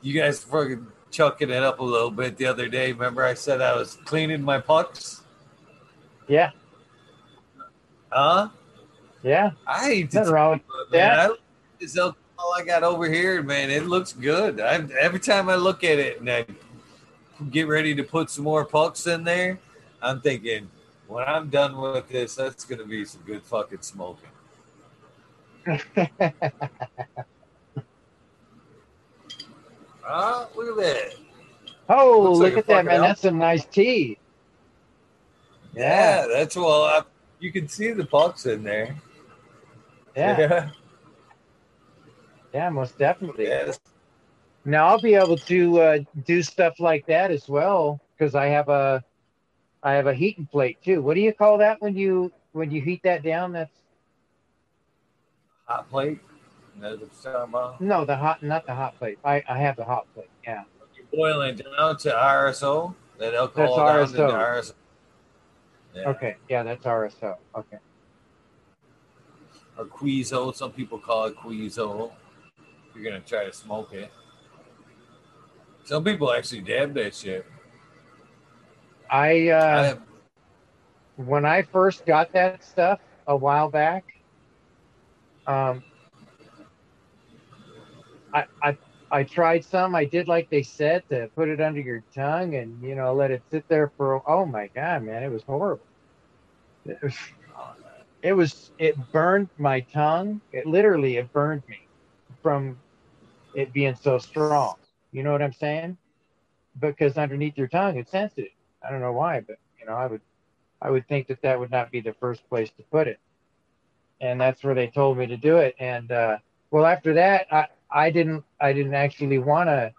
You guys fucking chucking it up a little bit the other day. Remember, I said I was cleaning my pucks. Yeah, Huh? yeah. I to Nothing wrong with But, Yeah. man, I look at this alcohol I got over here, man. It looks good. I, every time I look at it and I get ready to put some more pucks in there, I'm thinking, when I'm done with this, that's going to be some good fucking smoking. [laughs] Ah, look at that. oh, Looks look at that, man. That's some nice tea. Yeah, that's well. I, you can see the pucks in there. Yeah, yeah. yeah, most definitely. Yes. Now I'll be able to uh, do stuff like that as well because I have a, I have a heating plate too. What do you call that when you when you heat that down? That's Hot plate. That's what you're talking about. no, the hot, not the hot plate. I I have the hot plate. Yeah. You're boiling down to RSO. That alcohol down That's to RSO. Yeah. Okay. Yeah, that's RSO. Okay. Or Quizo. Some people call it Quizo. You're gonna try to smoke it. Some people actually dab that shit. I I uh, have, when I first got that stuff a while back, um, I, I I tried some. I did like they said to put it under your tongue and you know let it sit there for. Oh my god, man, it was horrible. It was, it was it burned my tongue. It literally it burned me from it being so strong. You know what I'm saying? Because underneath your tongue, it's sensitive. I don't know why, but you know, I would I would think that that would not be the first place to put it. And that's where they told me to do it. And uh, well, after that, I, I didn't I didn't actually want to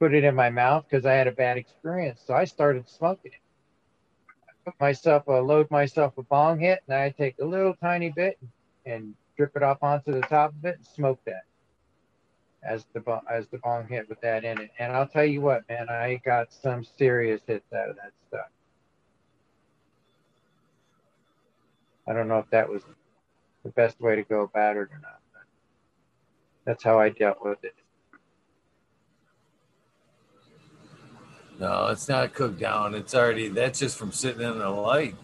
put it in my mouth because I had a bad experience. So I started smoking it. I put myself a load myself a bong hit, and I take a little tiny bit and drip it off onto the top of it and smoke that as the bo- as the bong hit with that in it. And I'll tell you what, man, I got some serious hits out of that stuff. I don't know if that was the best way to go about it or not. That's how I dealt with it. no, it's not cooked down. It's already that's just from sitting in the light.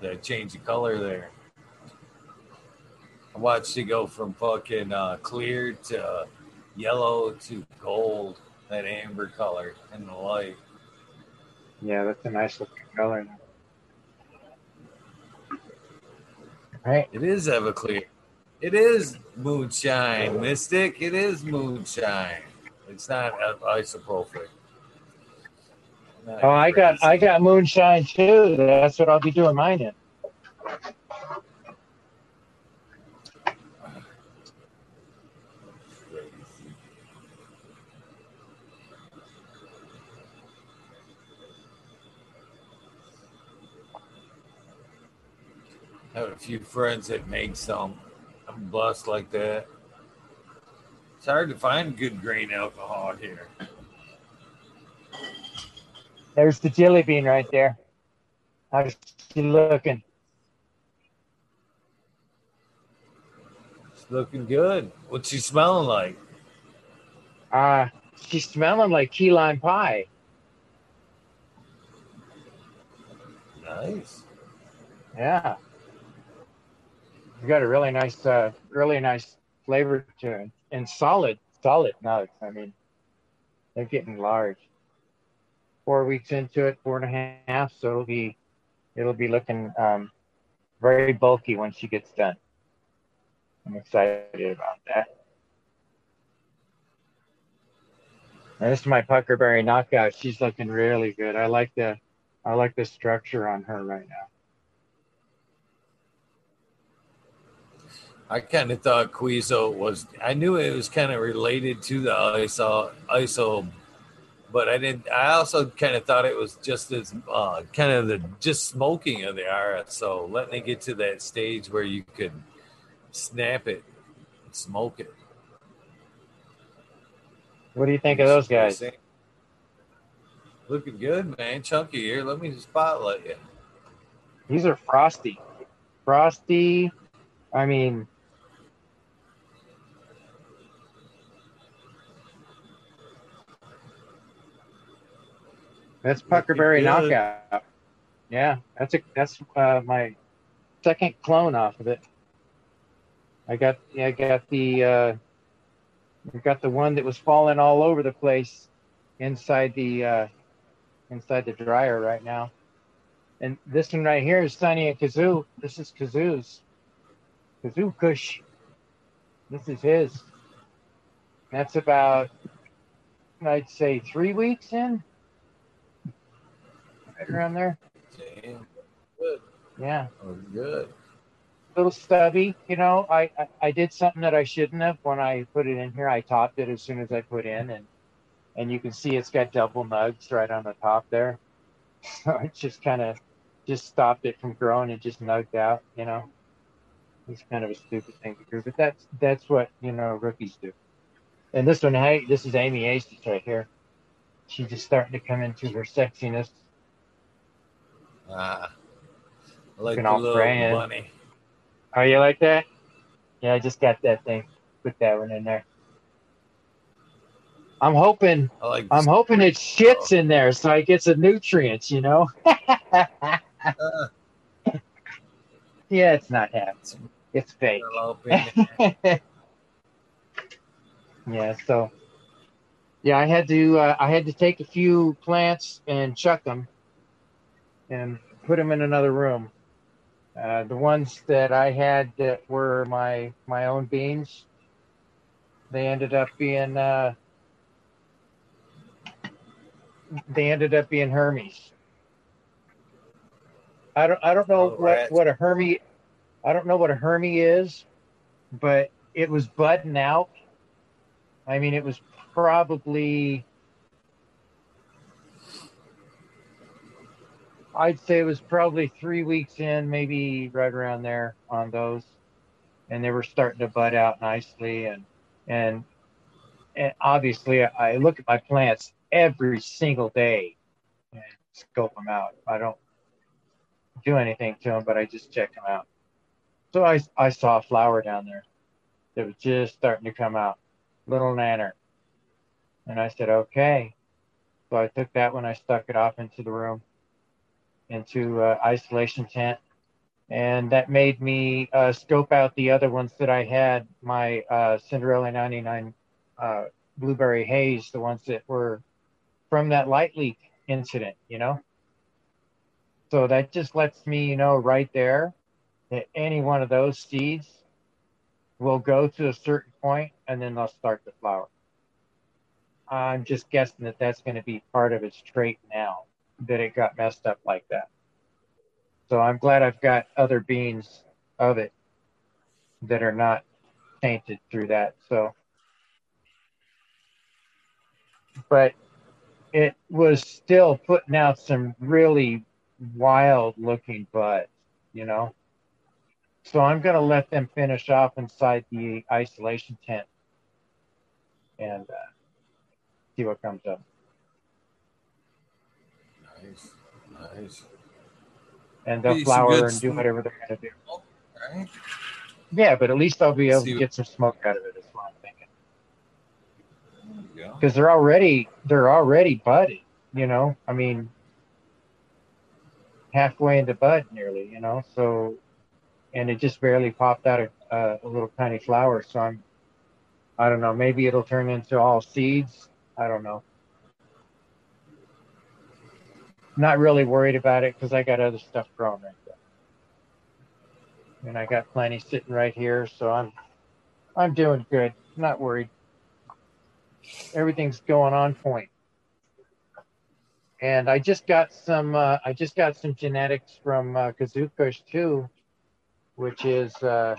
That change the color there. I watched it go from fucking uh, clear to yellow to gold, that amber color in the light. Yeah, that's a nice looking color. Right? It is Everclear. It is moonshine, Mystic. It is moonshine. It's not uh, isopropyl. Not Oh, I got I got moonshine too. That's what I'll be doing mine in. I have a few friends that make some. I'm like that. It's hard to find good grain alcohol here. There's the jelly bean right there. How's she looking? It's Looking good. What's she smelling like? Uh, she's smelling like key lime pie. Nice. Yeah. Got a really nice, uh, really nice flavor to it, and solid, solid nuts. I mean, they're getting large. Four weeks into it, four and a half, so it'll be, it'll be looking um, very bulky when she gets done. I'm excited about that. And this is my puckerberry knockout. She's looking really good. I like the, I like the structure on her right now. I kind of thought Quizo was. I knew it was kind of related to the ISO, ISO, but I didn't. I also kind of thought it was just as uh, kind of the just smoking of the RSO, letting it get to that stage where you could snap it, and smoke it. What do you think of those guys? Looking good, man. Chunky here. Let me spotlight you. These are frosty. Frosty. I mean, That's Puckerberry Knockout. Yeah, that's a that's uh, my second clone off of it. I got I got the uh, I got the one that was falling all over the place inside the uh, inside the dryer right now. And this one right here is Sunny and Kazoo. This is Kazoo's. Kazoo Kush. This is his. That's about I'd say three weeks in right around there. Damn. Good. Yeah. Oh, good. A little stubby, you know. I, I I did something that I shouldn't have when I put it in here. I topped it as soon as I put in, and and you can see it's got double nugs right on the top there. [laughs] So it just kind of just stopped it from growing and just nugged out, you know. It's kind of a stupid thing to do, but that's that's what you know rookies do. And this one, hey, this is Amy Aces right here. She's just starting to come into her sexiness. Ah, I like Looking the all little grand. bunny. Oh, you like that? Yeah, I just got that thing. Put that one in there. I'm hoping I like. I'm hoping it shits in there so it gets some nutrients, you know? Uh, [laughs] yeah, it's not happening. It's fake. Antelope in there. yeah, so yeah, I had to uh, I had to take a few plants and chuck them and put them in another room. Uh, the ones that I had that were my my own beans, they ended up being uh, they ended up being hermies. I don't I don't know Oh, what what a hermies I don't know what a hermies is, but it was budding out. I mean, it was probably I'd say it was probably three weeks in, maybe right around there on those, and they were starting to bud out nicely, and and and obviously I look at my plants every single day and scope them out. I don't do anything to them, but I just check them out. So I I saw a flower down there that was just starting to come out, little nanner, and I said okay. So I took that one, I stuck it off into the room into uh, isolation tent. And that made me uh, scope out the other ones that i had my uh, cinderella 99 uh, blueberry haze the ones that were from that light leak incident you know? So that just lets me know right there that any one of those seeds will go to a certain point and then they'll start to flower. I'm just guessing that that's going to be part of its trait now that it got messed up like that. So I'm glad I've got other beans of it that are not tainted through that. So, but it was still putting out some really wild looking buds, you know. So I'm going to let them finish off inside the isolation tent and uh, see what comes up. Nice, nice. and they'll Be flower and do whatever they're gonna do. Right? Yeah, but at least I'll be able See to get some smoke out of it. Is what I'm thinking. Yeah. Because they're already they're already budded. You know, I mean, halfway into bud nearly. You know, so and it just barely popped out a, a, a little tiny flower. So I'm, I don't know. Maybe it'll turn into all seeds. I don't know. Not really worried about it because I got other stuff growing right there. And I got plenty sitting right here, so I'm I'm doing good. Not worried. Everything's going on point. And I just got some uh, I just got some genetics from uh, Kazoo too, which is uh,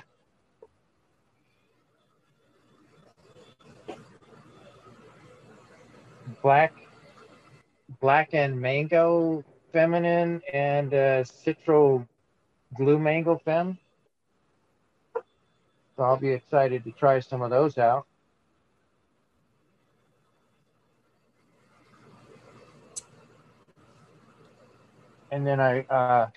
black black and mango feminine and uh, citro blue mango fem. So I'll be excited to try some of those out. And then I uh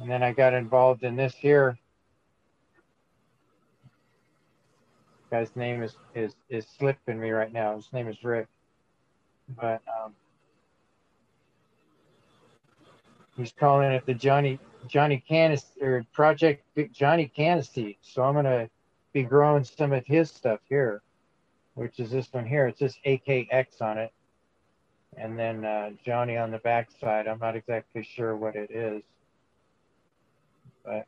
and then I got involved in this here. Guy's name is is is slipping me right now. His name is Rick, but um, he's calling it the Johnny Johnny Canis or Project Johnny Caniseed. So I'm gonna be growing some of his stuff here, which is this one here. It's says AKX on it, and then uh, Johnny on the back side. I'm not exactly sure what it is, but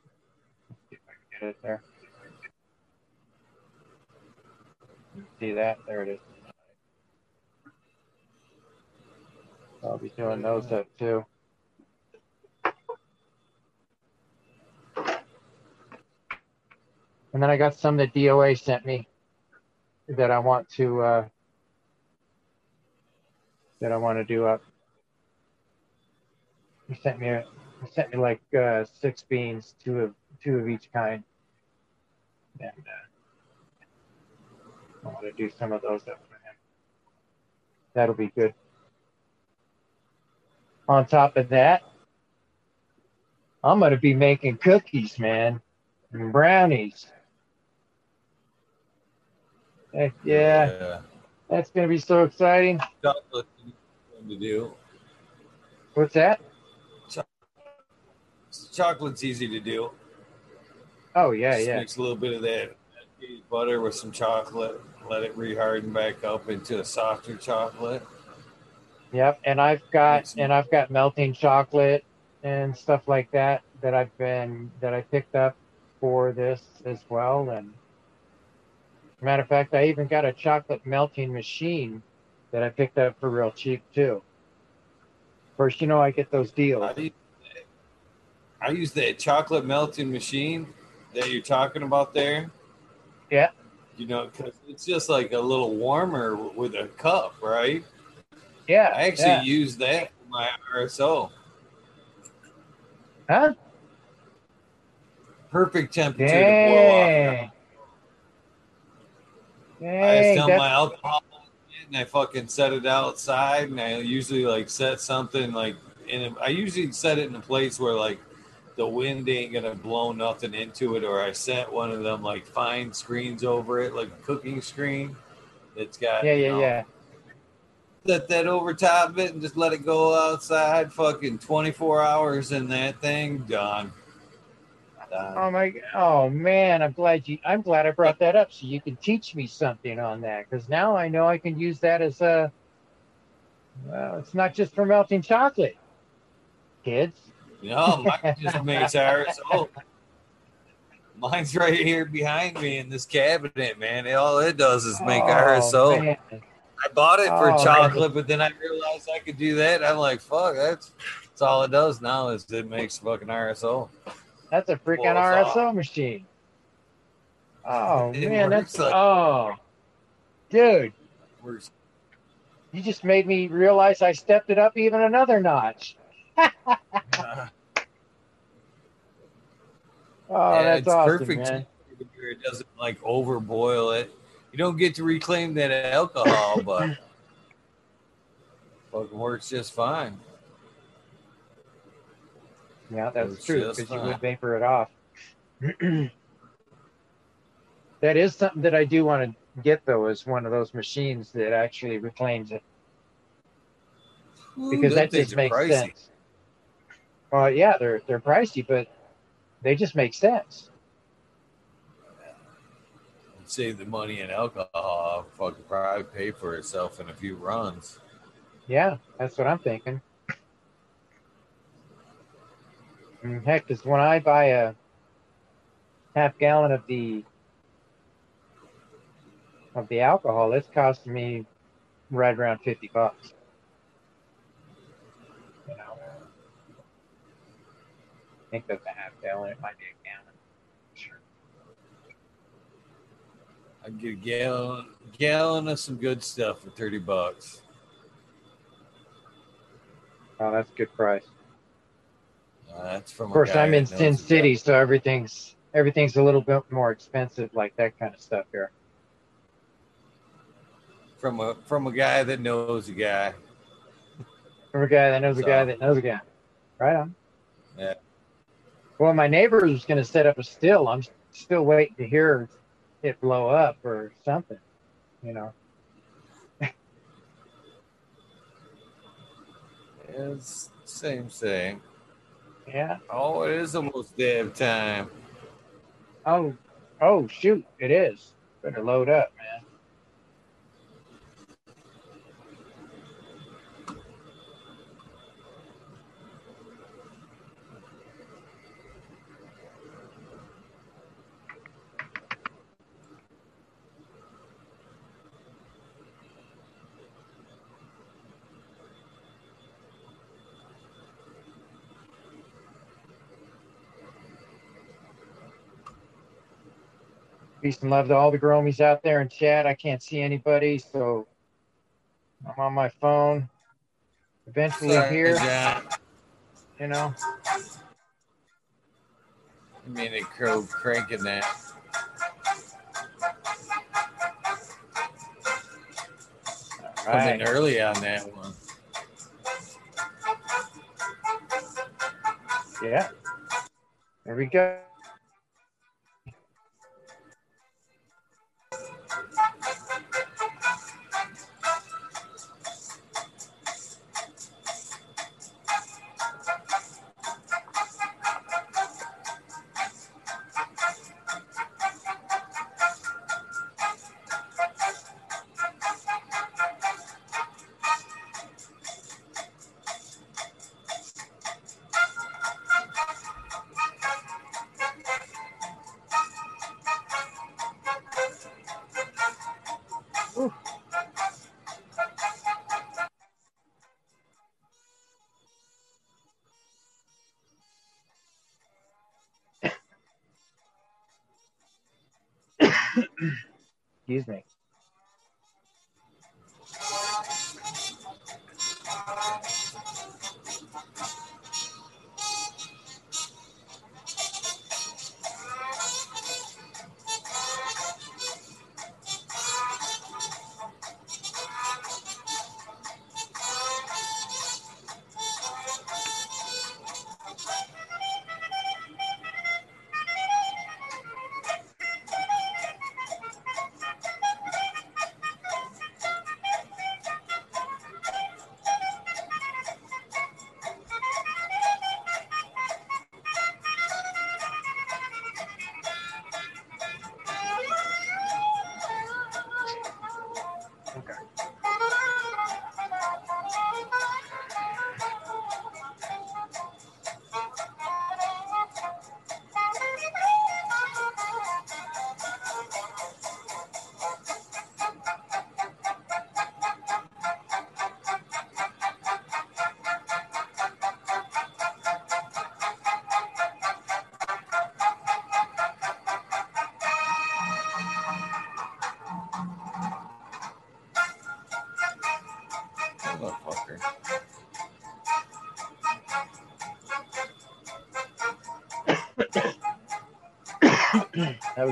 let's see if I can get it there. See that? There it is. I'll be doing those up too. And then I got some that DOA sent me that I want to uh, that I want to do up. He sent me he sent me like uh, six beans, two of two of each kind, and uh, I want to do some of those up for him. That'll be good. On top of that, I'm gonna be making cookies, man, and brownies. Heck yeah, that's gonna be so exciting. Chocolate to do. What's that? Chocolate's easy to do. Oh yeah, Just yeah. Mix a little bit of that butter with some chocolate. Let it reharden back up into a softer chocolate. Yep, and I've got and I've got melting chocolate and stuff like that that I've been that I picked up for this as well. And matter of fact, I even got a chocolate melting machine that I picked up for real cheap too. First, you know I get those deals. I use, I use that chocolate melting machine that you're talking about there. You know, because it's just like a little warmer with a cup, right? Yeah, I actually yeah. use that for my RSO. huh? Perfect temperature to blow off. Dang. I just dump my alcohol in and I fucking set it outside and I usually like set something like in a, I usually set it in a place where like the wind ain't gonna blow nothing into it or I set one of them like fine screens over it like a cooking screen that's got yeah, you yeah, know, yeah. set that over top of it and just let it go outside fucking 24 hours in that thing done. Done. Oh my! Oh man, I'm glad you. I'm glad I brought that up so you can teach me something on that because now I know I can use that as a. Well, it's not just for melting chocolate, kids. No, mine just makes RSO. Mine's right here behind me in this cabinet, man. It- all it does is make Oh, RSO. man. I bought it for Oh, man. chocolate, but then I realized I could do that. I'm like, fuck, that's that's all it does now is it makes fucking RSO. That's a freaking RSO machine. [laughs] Oh It man, that's like- oh, dude, you just made me realize I stepped it up even another notch. [laughs] uh, Oh, that's it's awesome, perfect. man. It doesn't like overboil it. You don't get to reclaim that alcohol, [laughs] but fucking works just fine. Yeah, that's true because you would vapor it off. [clears throat] that is something that I do want to get though, is one of those machines that actually reclaims it because them that just makes pricey. sense. Well, yeah, they're they're pricey, but they just make sense. Save the money in alcohol. Fucking probably pay for itself in a few runs. Yeah, that's what I'm thinking. And heck, because when I buy a half gallon of the of the alcohol, it's costing me right around fifty bucks. You know, I think that's a half gallon. It might be a gallon. Sure. I get a gallon, gallon of some good stuff for thirty bucks. Oh, that's a good price. Uh, that's from. Of course, I'm in Sin City, so everything's everything's a little bit more expensive, like that kind of stuff here. From a from a guy that knows a guy. From a guy that knows a guy that knows a guy. Right on. Yeah. Well, my neighbor was going to set up a still. I'm still waiting to hear it blow up or something. You know. It's same thing. Yeah. Oh, it is almost dab time. Oh. Oh shoot! It is. Better load up, man. Peace and love to all the gromies out there in chat. I can't see anybody, so I'm on my phone. Eventually Sorry, here, you know. I mean, a crow cranking that. Coming Right. early on that one. Yeah. There we go.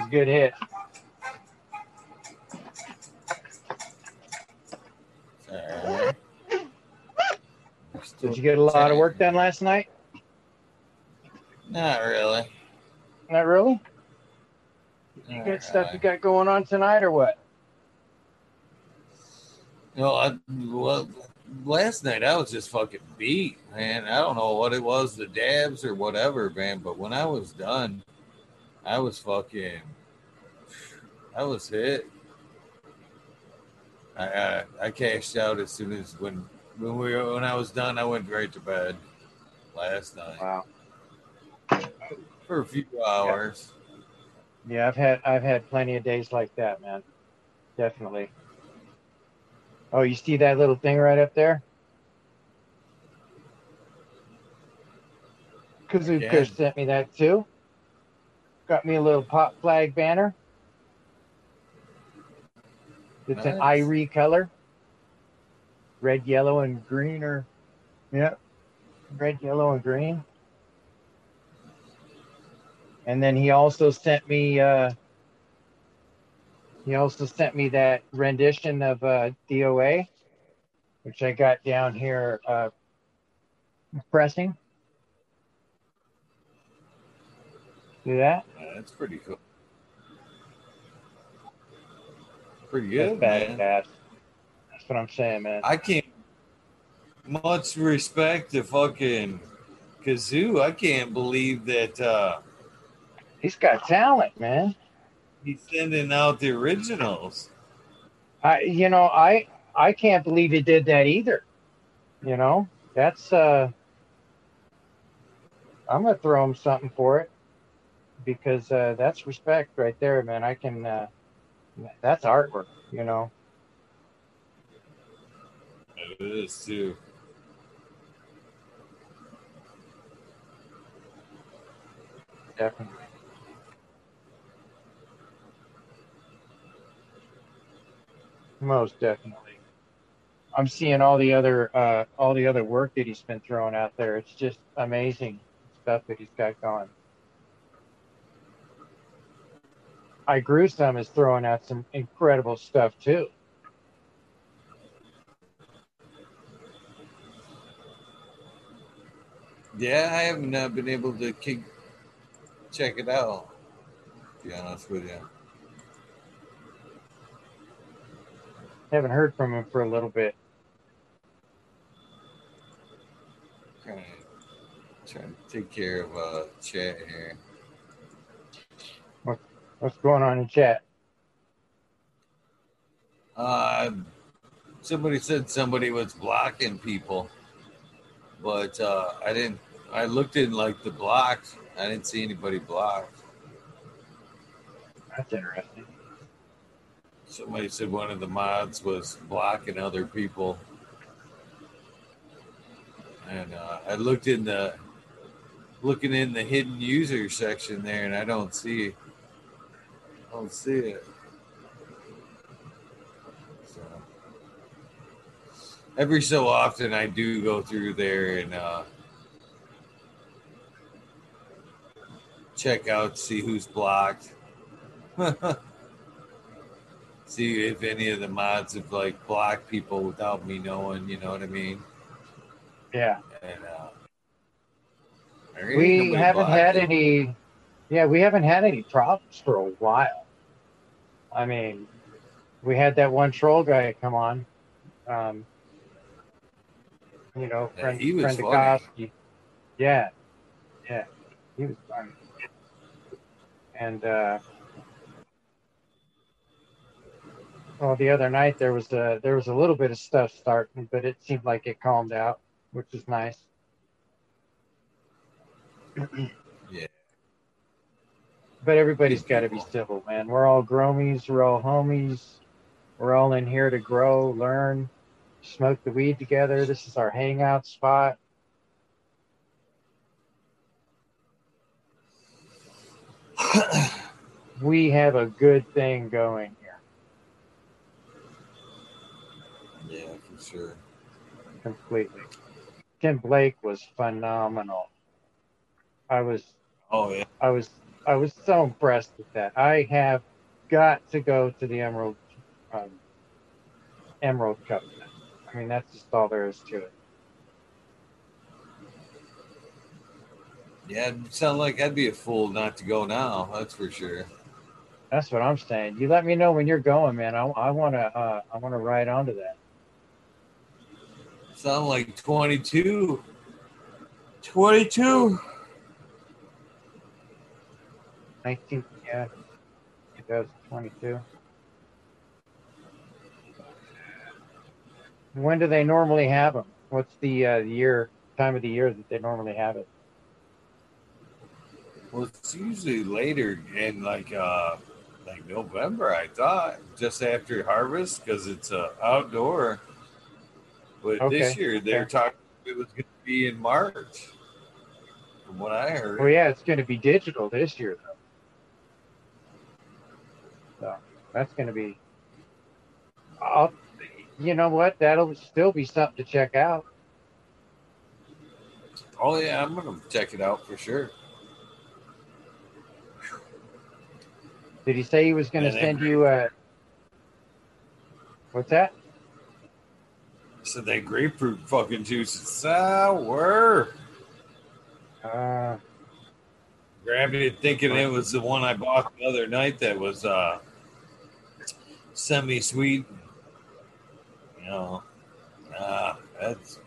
A good hit. Did you get a lot of work done last night? Not really. Not really. You got stuff you got going on tonight, or what? No, I, well, last night I was just fucking beat, man. I don't know what it was, the dabs or whatever, man. But when I was done, I was fucking, I was hit. I I, I cashed out as soon as when when we when I was done. I went right to bed last night Wow. for a few hours. Yeah, I've had I've had plenty of days like that, man. Definitely. Oh, you see that little thing right up there? Kazoo Kush sent me that too. Got me a little pop flag banner. It's an Nice. irie color. Red, yellow, and green or yeah. Red, yellow, and green. And then he also sent me uh he also sent me that rendition of uh DOA, which I got down here uh pressing. See that? Yeah, That's pretty cool. Pretty That's good, man. badass. That's what I'm saying, man. I can't much respect to fucking Kazoo. I can't believe that uh He's got talent, man. he's sending out the originals. I you know, I I can't believe he did that either. You know? That's uh I'm gonna throw him something for it because uh that's respect right there, man. I can uh that's artwork, you know. It is too. Definitely. Most definitely. I'm seeing all the other uh, all the other work that he's been throwing out there. It's just amazing stuff that he's got going. I grew some is throwing out some incredible stuff too. Yeah, I haven't uh, been able to kick, check it out. To be honest with you. Haven't heard from him for a little bit. Trying to, trying to take care of uh chat here. What's going on in chat? Uh, somebody said somebody was blocking people, but uh, I didn't. I looked in like the blocks. I didn't see anybody blocked. That's interesting. Somebody said one of the mods was blocking other people, and uh, I looked in the looking in the hidden user section there, and I don't see. I don't see it. So every so often, I do go through there and uh, check out, see who's blocked. [laughs] see if any of the mods have like blocked people without me knowing, you know what I mean? Yeah. And uh, We haven't had any yeah, we haven't had any problems for a while. I mean, we had that one troll guy come on. Um, you know, Yeah, friend, he was friend funny. Yeah. Yeah. He was fun. And uh well the other night there was a there was a little bit of stuff starting, but it seemed like it calmed out, which is nice. [clears throat] Yeah. But everybody's got to be civil, man. We're all gromies. We're all homies. We're all in here to grow, learn, smoke the weed together. This is our hangout spot. [clears throat] We have a good thing going here, yeah, for sure. completely. Tim Blake was phenomenal. I was Oh yeah. I was I was so impressed with that. I have got to go to the Emerald um, Emerald Cup. I mean, that's just all there is to it. Yeah, it sound like I'd be a fool not to go now. That's for sure. That's what I'm saying. You let me know when you're going, man. I, I wanna uh, I wanna ride onto that. Sound like 22. 22. 19, yeah, 2022. When do they normally have them? What's the uh, year time of the year that they normally have it? Well, it's usually later in like uh like November, I thought, just after harvest because it's uh, outdoor. But this year they're okay. talking it was going to be in March, from what I heard. Well, yeah, it's going to be digital this year, though. So that's going to be. I'll, you know what? That'll still be something to check out. Oh yeah, I'm gonna check it out for sure. Did he say he was going to send you a? What's that? So that grapefruit fucking juice is sour. Uh, Grabbed it thinking it was the one I bought the other night that was uh semi-sweet. You know, ah, that's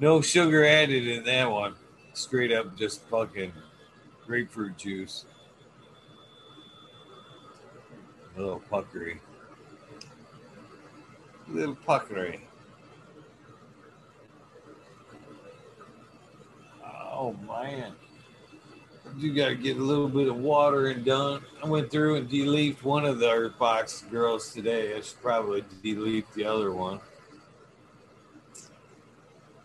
no sugar added in that one. Straight up, just fucking grapefruit juice. A little puckery. A little puckery. Oh man. You gotta get a little bit of water and done. I went through and deleted one of the Earth Box girls today. I should probably delete the other one.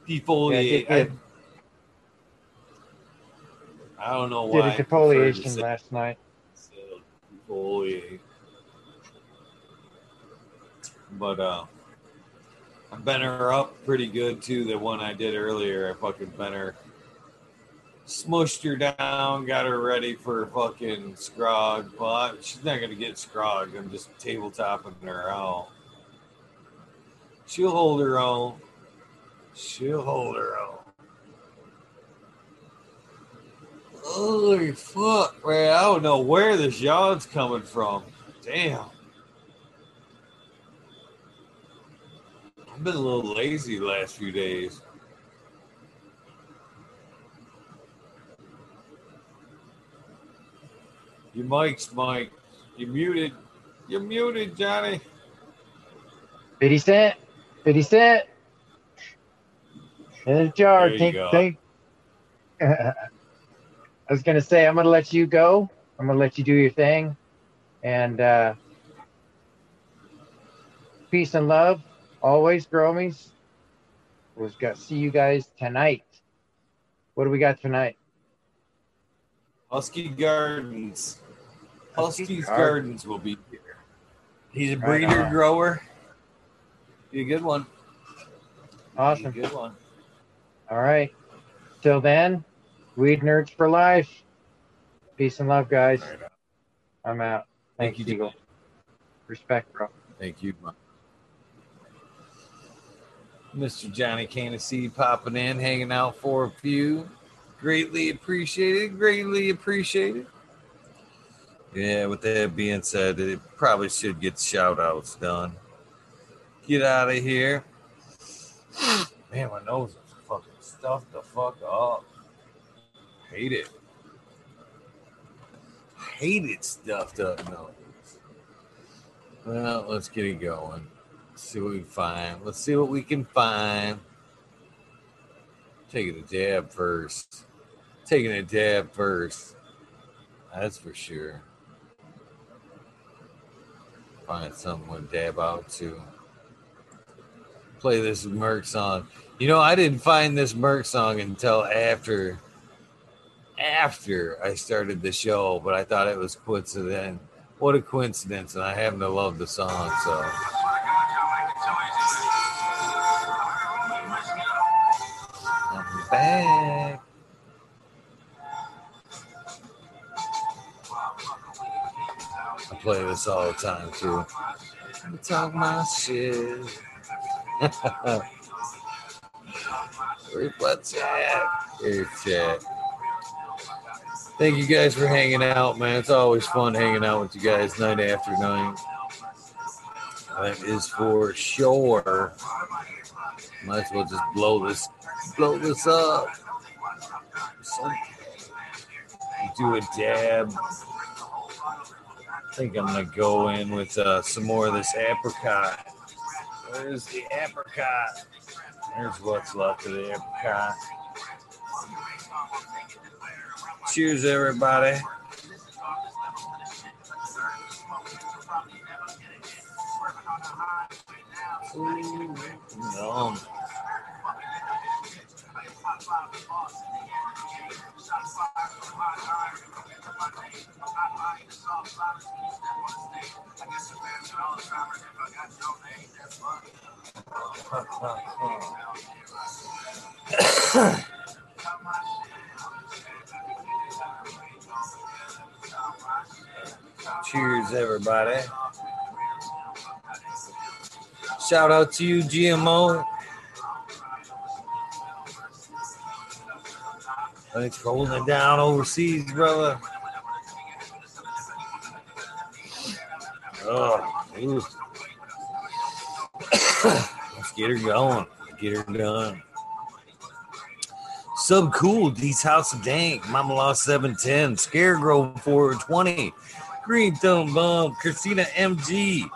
Defoliate. Yeah, get I, I don't know did why. a I prefer to defoliation last night. defoliate. But uh I bent her up pretty good too. The one I did earlier, I fucking bent her, smushed her down, got her ready for fucking scrog. I, she's not gonna get Scrog. I'm just tabletopping her out. She'll hold her own. She'll hold her own. Holy fuck, man! I don't know where this yawn's coming from. Damn. I've been a little lazy last few days. Your mic's Mike. You're muted. You're muted, Johnny. 50 cent. 50 cent. In the jar. There Think, think. [laughs] I was going to say, I'm going to let you go. I'm going to let you do your thing. And uh, peace and love. Always, Gromies. We'll got, see you guys tonight. What do we got tonight? Husky Gardens. Husky Husky's Gardens. Gardens will be here. He's a breeder on. grower. Be a good one. Be a Awesome. good one. All right. Till then, weed nerds for life. Peace and love, guys. All right. I'm out. Thank Thanks, you, Eagle. Respect, bro. Thank you. Mr. Johnny Canasee popping in, hanging out for a few. Greatly appreciated. Greatly appreciated. Yeah, with that being said, it probably should get shout outs done. Get out of here. [sighs] Man, my nose is fucking stuffed the fuck up. Hate it. Hate it stuffed up nose. Well, let's get it going. see what we find. Let's see what we can find. Taking a dab first. Taking a dab first. That's for sure. Find something to dab out to. Play this Merc song. You know, I didn't find this Merc song until after after I started the show, but I thought it was coincident. What a coincidence, and I happen to love the song, so I'm back. Play this all the time too. I talk my shit. My chat? Chat. Thank you guys for hanging out, man. It's always fun hanging out with you guys night after night. That is for sure. Might as well just blow this, blow this up. So, do a dab. I think I'm gonna go in with uh, some more of this apricot. Where's the apricot? There's what's left of the apricot. Cheers, everybody. Ooh, yum. Cheers, everybody. Shout out to you, GMO. Thanks for holding it down overseas, brother. Oh, Let's get her going. Get her done. Sub cool, D's House of Dank, Mama Lost 710, Scarecrow 420, Green Thumb Bump, Christina MG,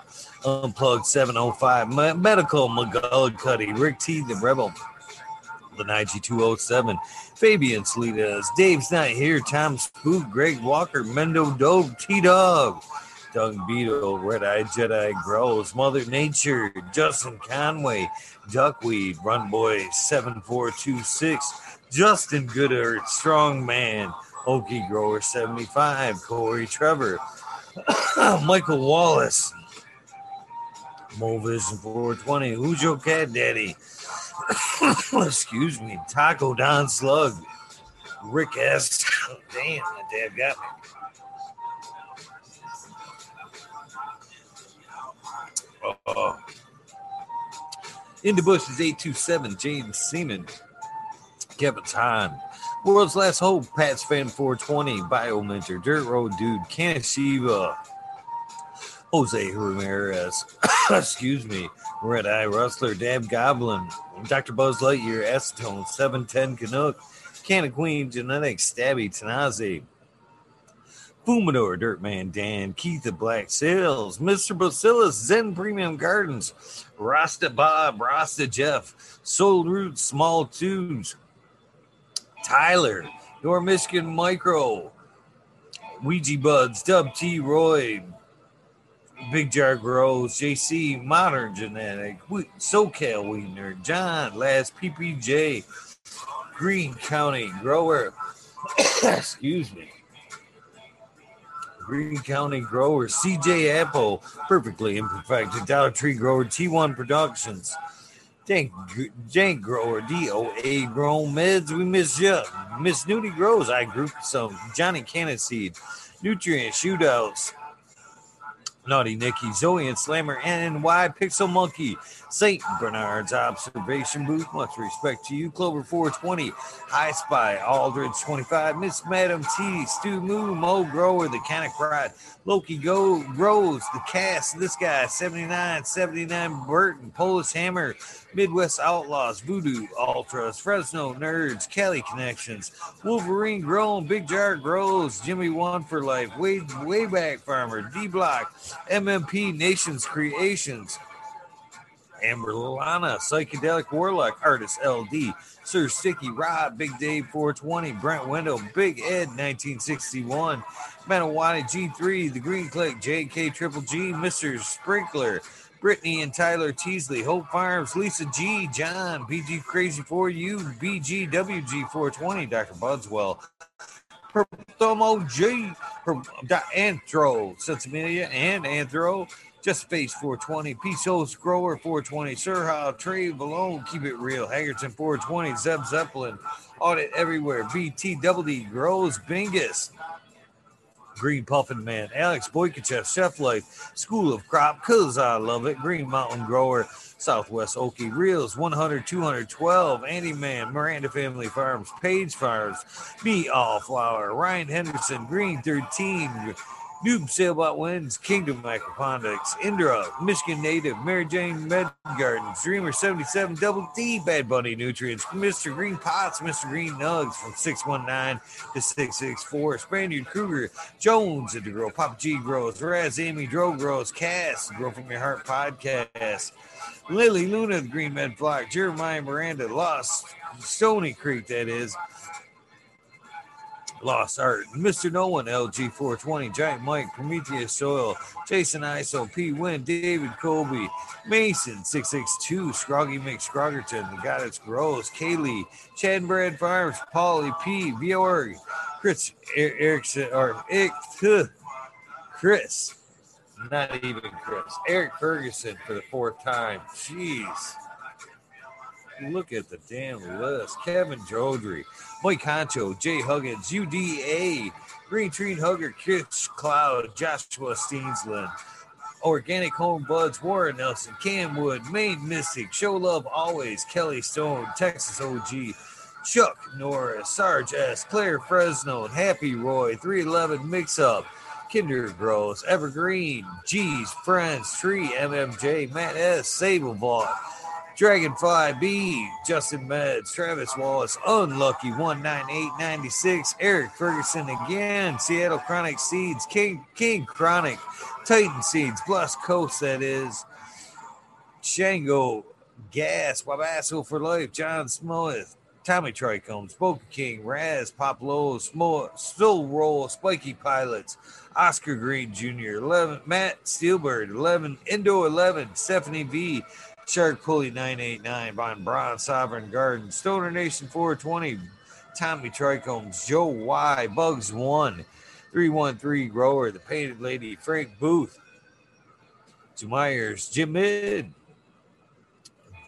Unplugged 705, Me- Medical McGullicuddy, Rick T, the Rebel, the 9207, Fabian Salinas, Dave's not here, Tom Spook, Greg Walker, Mendo Dope, T Dog, Doug Beetle, Red Eye Jedi Grows, Mother Nature, Justin Conway, Duckweed, Run Boy 7426, Justin Goodert, Strong Man, Okie Grower 75, Corey Trevor, [coughs] Michael Wallace, Movision 420, Who's Your Cat Daddy? [coughs] Excuse me, Taco Don Slug, Rick S. [coughs] Damn, that dad got me. Uh, oh. In the bushes, 827, James Seaman, Kevin Hahn, World's Last Hope, Pat's Fan 420, Bio Mentor, Dirt Road Dude, Kanishiva, Jose Ramirez, [coughs] excuse me, Red Eye Rustler, Dab Goblin, Dr. Buzz Lightyear, Acetone, 710 Canuck, Canna Queen, Genetics, Stabby, Tanazi, Fumador, Dirtman Dan, Keith the Black Sails, Mr. Bacillus, Zen Premium Gardens, Rasta Bob, Rasta Jeff, Soul Root, Small Tubes, Tyler, Your Michigan Micro, Ouija Buds, Dub T Roy, Big Jar Grows, JC, Modern Genetic, SoCal Wiener, John, Last PPJ, Green County Grower, [coughs] excuse me. Green County Grower, CJ Apple, Perfectly Imperfected, Dollar Tree Grower, T1 Productions, Jank, Jank Grower, DOA Grown Meds, we miss you. Miss Nudie Grows, I group some, Johnny Cannon Seed, Nutrient Shootouts, Naughty Nicky, Zoe and Slammer, NY Pixel Monkey, St. Bernard's Observation Booth. Much respect to you. Clover 420, High Spy, Aldridge 25, Miss Madam T, Stu Moo, Mo Grower, The Kind of Cried, Loki Go Grows, The Cast, This Guy, 79, 79, Burton, Polish Hammer, Midwest Outlaws, Voodoo, Ultras, Fresno Nerds, Cali Connections, Wolverine Grown, Big Jar Grows, Jimmy One for Life, Way, Wayback Farmer, D Block, MMP Nations Creations, Amber Lana, Psychedelic Warlock, Artist LD, Sir Sticky Rod, Big Dave 420, Brent Window, Big Ed 1961, Manawati G3, The Green Click, JK Triple G, Mr. Sprinkler, Brittany and Tyler Teasley, Hope Farms, Lisa G, John, PG Crazy for You, BGWG 420, Dr. Budswell, Purple Thomo G, Da- Anthro, Sensimilia, and Anthro, Just Face 420, Peace Host Grower 420, Sir How, Trey Malone, Keep It Real, Haggerton 420, Zeb Zeppelin, Audit Everywhere, BTWD, Grows Bingus, Green Puffin Man, Alex Boykachev, Chef Life, School of Crop, Cause I Love It, Green Mountain Grower, Southwest Okie Reels, 100, 212, Andy Man, Miranda Family Farms, Page Farms, Me All Flower, Ryan Henderson, Green 13, Noob Sailbot Wins, Kingdom Aquaponics, Indra, Michigan Native, Mary Jane Med Gardens, Dreamer 77, Double D, Bad Bunny Nutrients, Mr. Green Pots, Mr. Green Nugs from 619 to 664, Spaniard Kruger, Jones at the Grow, Papa G Grows, Raz Amy Dro Grows, Cass, Grow From Your Heart Podcast, Lily Luna, the Green Med Flock, Jeremiah Miranda, Lost, Stony Creek, that is, Lost Art, Mr. No One, LG 420, Giant Mike, Prometheus Soil, Jason ISO, P Win, David Colby, Mason 662, Scroggy McScroggerton, The Goddess Grows, Kaylee, Chad Brad Farms, Polly P, Bjorg, Chris Erickson, or Eric, Chris, not even Chris, Eric Ferguson for the fourth time. Jeez. Look at the damn list. Kevin Jodry, Mike Concho, Jay Huggins, UDA, Green Tree Hugger, Kitch Cloud, Joshua Steensland, Organic Home Buds, Warren Nelson, Cam Wood, Maine Mystic, Show Love Always, Kelly Stone, Texas OG, Chuck Norris, Sarge S, Claire Fresno, Happy Roy, 311 Mix Up, Kinder Gross, Evergreen, G's, Friends, Tree, MMJ, Matt S, Sable Vault, Dragonfly B, Justin Meds, Travis Wallace, Unlucky 19896, Eric Ferguson again, Seattle Chronic Seeds, King King Chronic, Titan Seeds, Plus Coast, that is, Shango, Gas, Wabasso for Life, John Smith, Tommy Trichomes, Boca King, Raz, Pop Low, Still Roll, Spiky Pilots, Oscar Green Jr., 11, Matt Steelbird, 11, Indo 11, Stephanie V, Shark Pulley 989, Von Braun, Sovereign Garden, Stoner Nation 420, Tommy Trichomes, Joe Y, Bugs 1, 313 Grower, The Painted Lady, Frank Booth, to Myers, Jim Mid,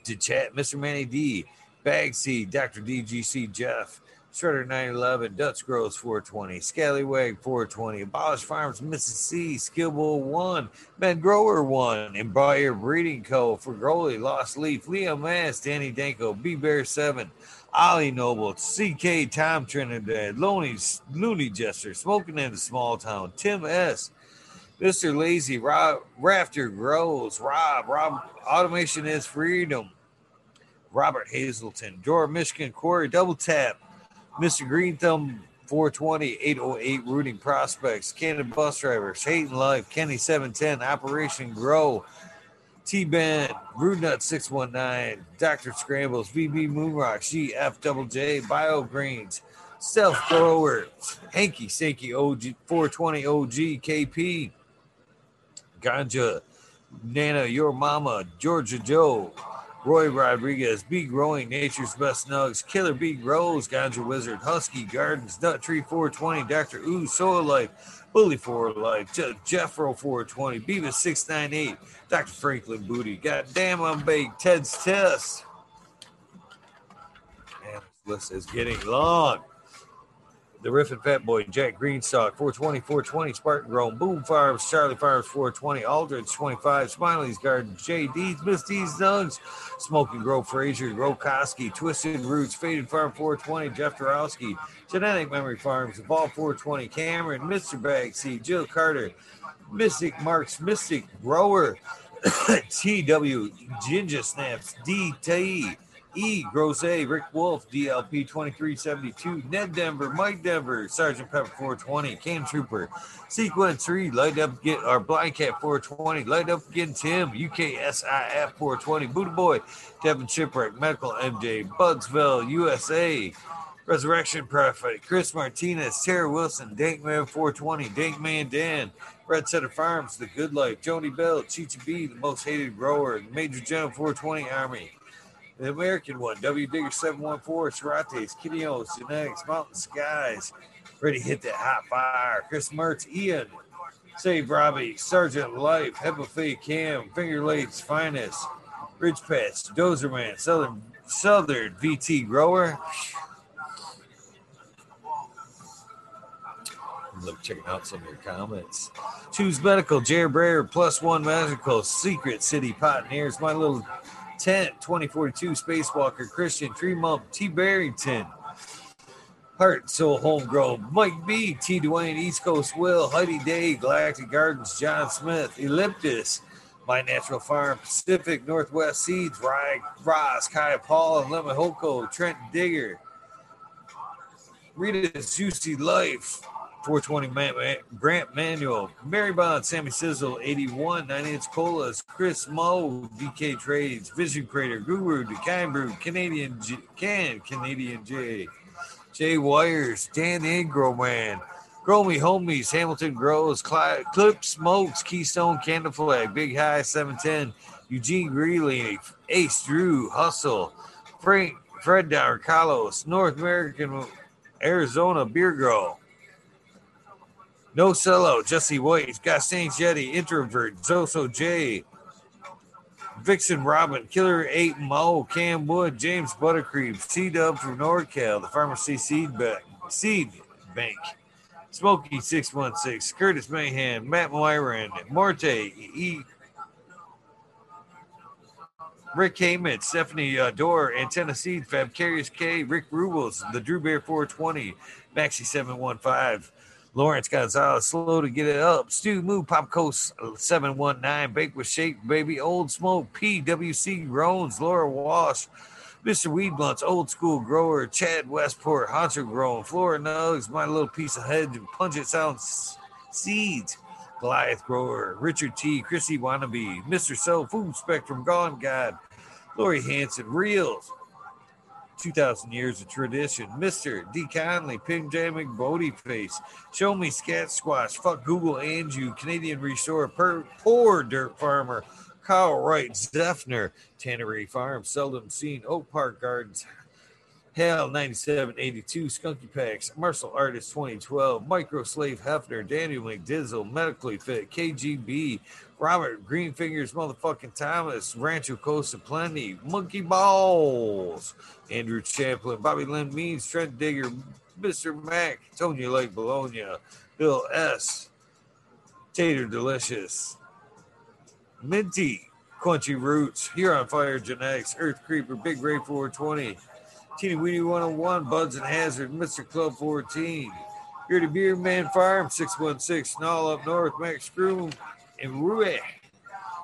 to chat, Mr. Manny D, Bag Seed, Dr. DGC Jeff, Shredder 911, Dutch Grows 420, Scallywag 420, Abolish Farms, Mississippi, Skillbull 1, Ben Grower 1, Embrier Breeding Co. for Growley, Lost Leaf, Liam Mass, Danny Danko, B Bear 7, Ollie Noble, CK Tom Trinidad, Looney, Looney Jester, Smoking in the Small Town, Tim S., Mr. Lazy, Rob, Rafter Grows, Rob, Rob, Automation is Freedom, Robert Hazelton, Dora Michigan, Corey Double Tap, Mr. Green Thumb 420 808 Rooting Prospects, Cannon Bus Drivers, Hayden Life, Kenny 710, Operation Grow, T Band, Nut 619, Dr. Scrambles, VB Moonrock, GF Double J, Bio Greens, Self Grower, Hanky Stanky OG 420 OG KP, Ganja, Nana, Your Mama, Georgia Joe, Roy Rodriguez, B Growing, Nature's Best Nugs, Killer B Grows, Ganja Wizard, Husky Gardens, Nut Tree 420, Dr. Ooh, Soil Life, Bully for Life, Je- Jeffro 420, Beavis 698, Dr. Franklin Booty, Goddamn I'm baked, Ted's Test. Man, this list is getting long the Riffin Fat Boy, Jack Greenstock, 420, 420, Spartan Grown, Boom Farms, Charlie Farms, 420, Aldridge, 25, Smiley's Garden, JD's, Miss D's Nugs, Smoking Grove, Frazier, Grokoski, Twisted Roots, Faded Farm, 420, Jeff Dorowski, Genetic Memory Farms, Evolve 420, Cameron, Mr. Bag Seed, Jill Carter, Mystic Marks, Mystic Grower, [coughs] TW, Ginger Snaps, DT, E. Grosse, Rick Wolf, DLP 2372, Ned Denver, Mike Denver, Sergeant Pepper 420, Cam Trooper, Sequence 3, Light Up Get our Blind Cat 420, Light Up Again Tim, UKSIF 420, Buddha Boy, Devin Shipwreck, Medical MJ, Bugsville, USA, Resurrection Prophet, Chris Martinez, Tara Wilson, Dankman 420, Dankman Dan, Red Setter Farms, The Good Life, Joni Bell, Chicha B, The Most Hated Grower, Major General 420 Army, the American one, W Digger 714, Serates, Kineos, Genetics, Mountain Skies, ready hit that hot fire. Chris Mertz, Ian, Save Robbie, Sergeant Life, Hepa Cam, Finger Lakes Finest, Ridge Patch, Dozerman, Southern Southern VT Grower, Love checking out some of your comments. Choose Medical, Jared Brayer, Plus One Magical, Secret City Pioneers, My Little Tent, 2042, Spacewalker, Christian, Tree Tremont, T. Barrington, Heart Soul Homegrown, Mike B, T. Dwayne, East Coast Will, Heidi Day, Galactic Gardens, John Smith, Elliptus, My Natural Farm, Pacific Northwest Seeds, Rye, Ross, Kaya Paul, and Lemon Hoko, Trent Digger, Rita's Juicy Life, 420 Man- Man- Grant Manual, Mary Bond, Sammy Sizzle, 81, 9 Inch Colas, Chris Moe, DK Trades, Vision Crater, Guru, Decine Brew, Canadian J- Can, Canadian J, Jay Wires, Dan Ingro Man, Grow Me Homies, Hamilton Grows, Cli- Clip Smokes, Keystone Candle Flag, Big High 710, Eugene Greeley, Ace Drew, Hustle, Frank, Fred Dower, Carlos, North American, Arizona Beer Girl. No Cello, Jesse White, Gastain Jetty, Introvert, Zoso J, Vixen Robin, Killer 8 Mo, Cam Wood, James Buttercream, C Dub from NorCal, the Pharmacy Seed Bank, Seed Bank, Smokey 616, Curtis Mayhem, Matt Myron, Morte, E. Rick Heyman, Stephanie uh, Dorr, Antenna Seed, Fab Carius K, Rick Rubles, the Drew Bear 420, Maxi 715, Lawrence Gonzalez, slow to get it up. Stu Moo, Pop Coast uh, 719, Bake with Shape, Baby, Old Smoke, PWC Groans, Laura Walsh, Mr. Weed Blunts, Old School Grower, Chad Westport, Hunter Grown, Flora Nugs, My Little Piece of Head, Pungent Sounds Seeds, Goliath Grower, Richard T, Chrissy Wannabe, Mr. So, Food Spectrum, Gone God, Lori Hanson, Reels, 2,000 years of tradition. Mr. D. Conley, Pim Jamming, Bodie Face, Show Me Scat Squash, Fuck Google and You, Canadian Restore, per, Poor Dirt Farmer, Kyle Wright, Zeffner, Tannery Farm, Seldom Seen, Oak Park Gardens, Hell 9782, Skunky Packs, Martial Artist 2012, Micro Slave Hefner, Daniel McDizzle, Medically Fit, KGB, Robert Greenfingers, Motherfucking Thomas, Rancho Costa Plenty, Monkey Balls, Andrew Champlin, Bobby Lynn Means, Trent Digger, Mr. Mac, Tonya Lake Bologna, Bill S., Tater Delicious, Minty, Crunchy Roots, Here on Fire Genetics, Earth Creeper, Big Ray 420, Teeny Weedy 101, Buds and Hazard, Mr. Club 14, Here to Beer Man Farm 616, Snall up north, Max Screw, and Rue.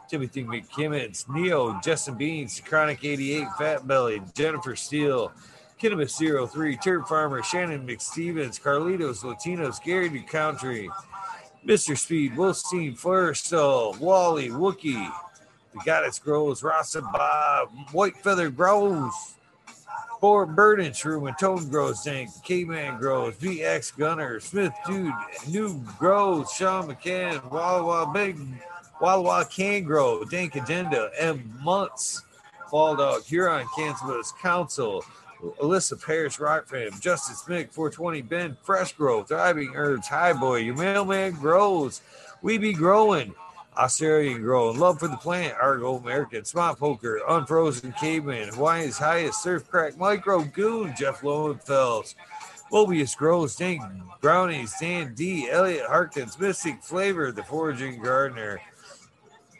Timothy McKimmons, Neo, Justin Beans, Chronic 88, Fat Belly, Jennifer Steele, Kinnabis 03, Turd Farmer, Shannon McStevens, Carlitos, Latinos, Gary New Country, Mr. Speed, Wolstein, Firestall, Wally, Wookie, The Goddess Grows, Rasa Bob, White Feather Grows, Four Burden Shroom and Tone Grows Tank, K-Man Grows, VX Gunner, Smith Dude, New Grows, Sean McCann, Walla Walla Big, Walla Walla Can Grow, Dank Agenda, M Months, Fall Dog, Huron, Kansas Council, Alyssa Parrish, Rock Fam, Justice Mick, 420 Ben, Fresh Grow, Thriving Herbs, High Boy, Your Mailman Grows, We Be Growing, Australian Grow, Love for the Plant, Argo American, Smart Poker, Unfrozen Caveman, Hawaii's Highest, Surf Crack, Micro Goon, Jeff Lowenfels, Mobius Grows, Dank Brownies, Dan D, Elliot Harkins, Mystic Flavor, The Foraging Gardener,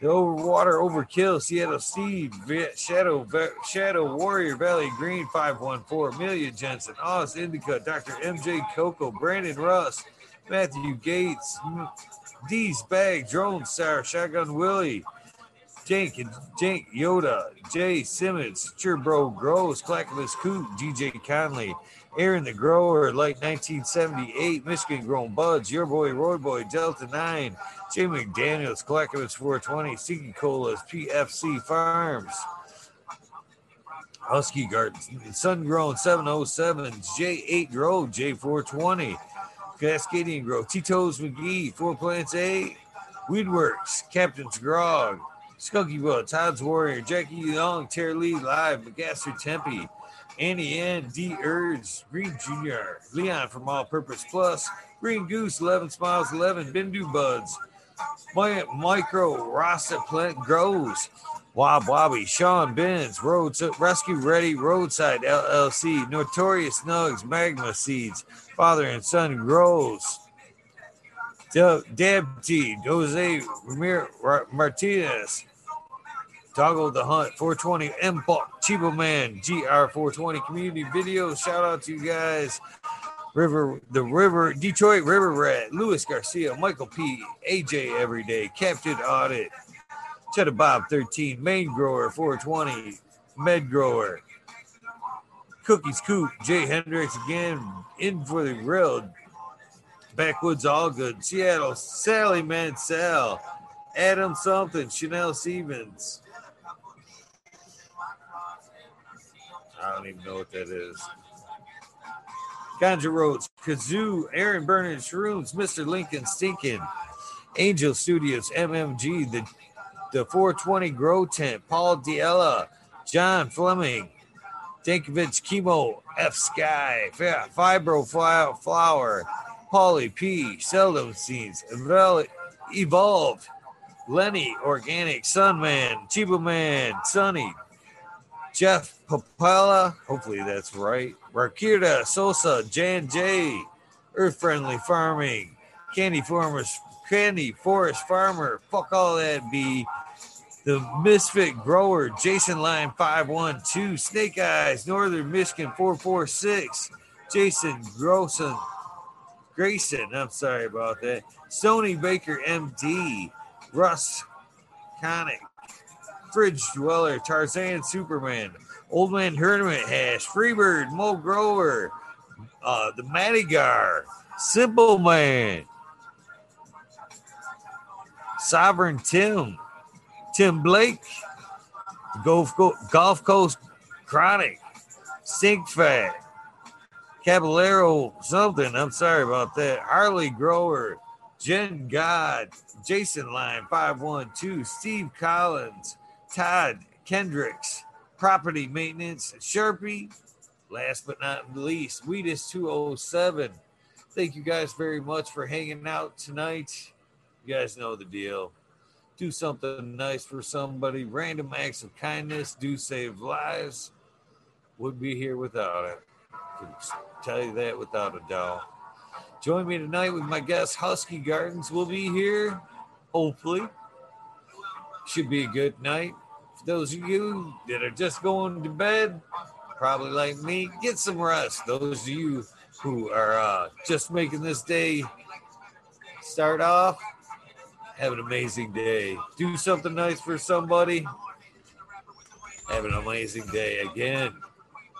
the Overwater Overkill, Seattle Steve, Shadow Shadow Warrior, Valley Green, 514, Amelia Jensen, Oz Indica, Dr. MJ Coco, Brandon Russ, Matthew Gates, D's Bag, Drone Star, Shotgun Willie, Jank and Jank Yoda, Jay Simmons, your Bro Grows, Clackamas Coot, DJ Conley, Aaron the Grower, like 1978, Michigan Grown Buds, Your Boy Roy Boy, Delta 9, Jay McDaniels, Clackamas 420, Sticky Colas, PFC Farms, Husky Gardens, Sun Grown 707, J8 Grow, J420, Cascadian Grow, Tito's McGee, Four Plants A, Weedworks, Captain's Grog, Skunky Butt, Todd's Warrior, Jackie Young, Terry Lee Live, McGaster Tempe, Annie N, D Urge, Green Jr., Leon from All Purpose Plus, Green Goose, 11 Smiles, 11, Bindu Buds, My, Micro, Rasta Plant Grows, Wob Wobby, Sean Benz, Roads, Rescue Ready, Roadside LLC, Notorious Nugs, Magma Seeds, Father and Son Grows, Deb T, Jose Ramir Martinez, Toggle the Hunt, 420, M Chibo Man, GR420 community video. Shout out to you guys. River, the River, Detroit River Rat, Luis Garcia, Michael P, AJ Everyday, Captain Audit, Cheddar Bob 13, Main Grower 420, Med Grower, Cookies Coop, Jay Hendricks again, in for the grill, Backwoods All Good, Seattle, Sally Mansell, Adam something, Chanel Stevens. I don't even know what that is. Ganja Roads, Kazoo, Aaron Bernard Shrooms, Mr. Lincoln Stinkin, Angel Studios, MMG, the, the 420 Grow Tent, Paul Diella, John Fleming, Dankovich Chemo, F Sky, Fibro Flower, Polly P, Seldom Seeds, Evolved, Lenny, Organic, Sunman, Chiba Man, Sunny, Jeff Papala, hopefully that's right, Rakita, Sosa, Jan J, Earth Friendly Farming, Candy Farmers, Candy Forest Farmer, fuck all that be. The Misfit Grower, Jason Line 512, Snake Eyes, Northern Michigan 446, Jason Grosson, Grayson, I'm sorry about that. Sony Baker MD, Russ Conic, Fridge Dweller, Tarzan Superman, Old Man Tournament Hash, Freebird, Mo Grower, uh, the Madigar, Simple Man, Sovereign Tim, Tim Blake, Golf Gulf Coast Chronic, Stink Fat, Caballero something. I'm sorry about that. Harley Grower, Jen God, Jason Line 512, Steve Collins, Todd Kendricks, Property Maintenance, Sharpie. Last but not least, Weedus 207. Thank you guys very much for hanging out tonight. You guys know the deal. Do something nice for somebody. Random acts of kindness do save lives. Would be here without it Can tell you that without a doubt. Join me tonight with my guest, Husky Gardens. will be here, hopefully. Should be a good night. For those of you that are just going to bed, probably like me, get some rest. Those of you who are uh, just making this day start off, have an amazing day. Do something nice for somebody. Have an amazing day again.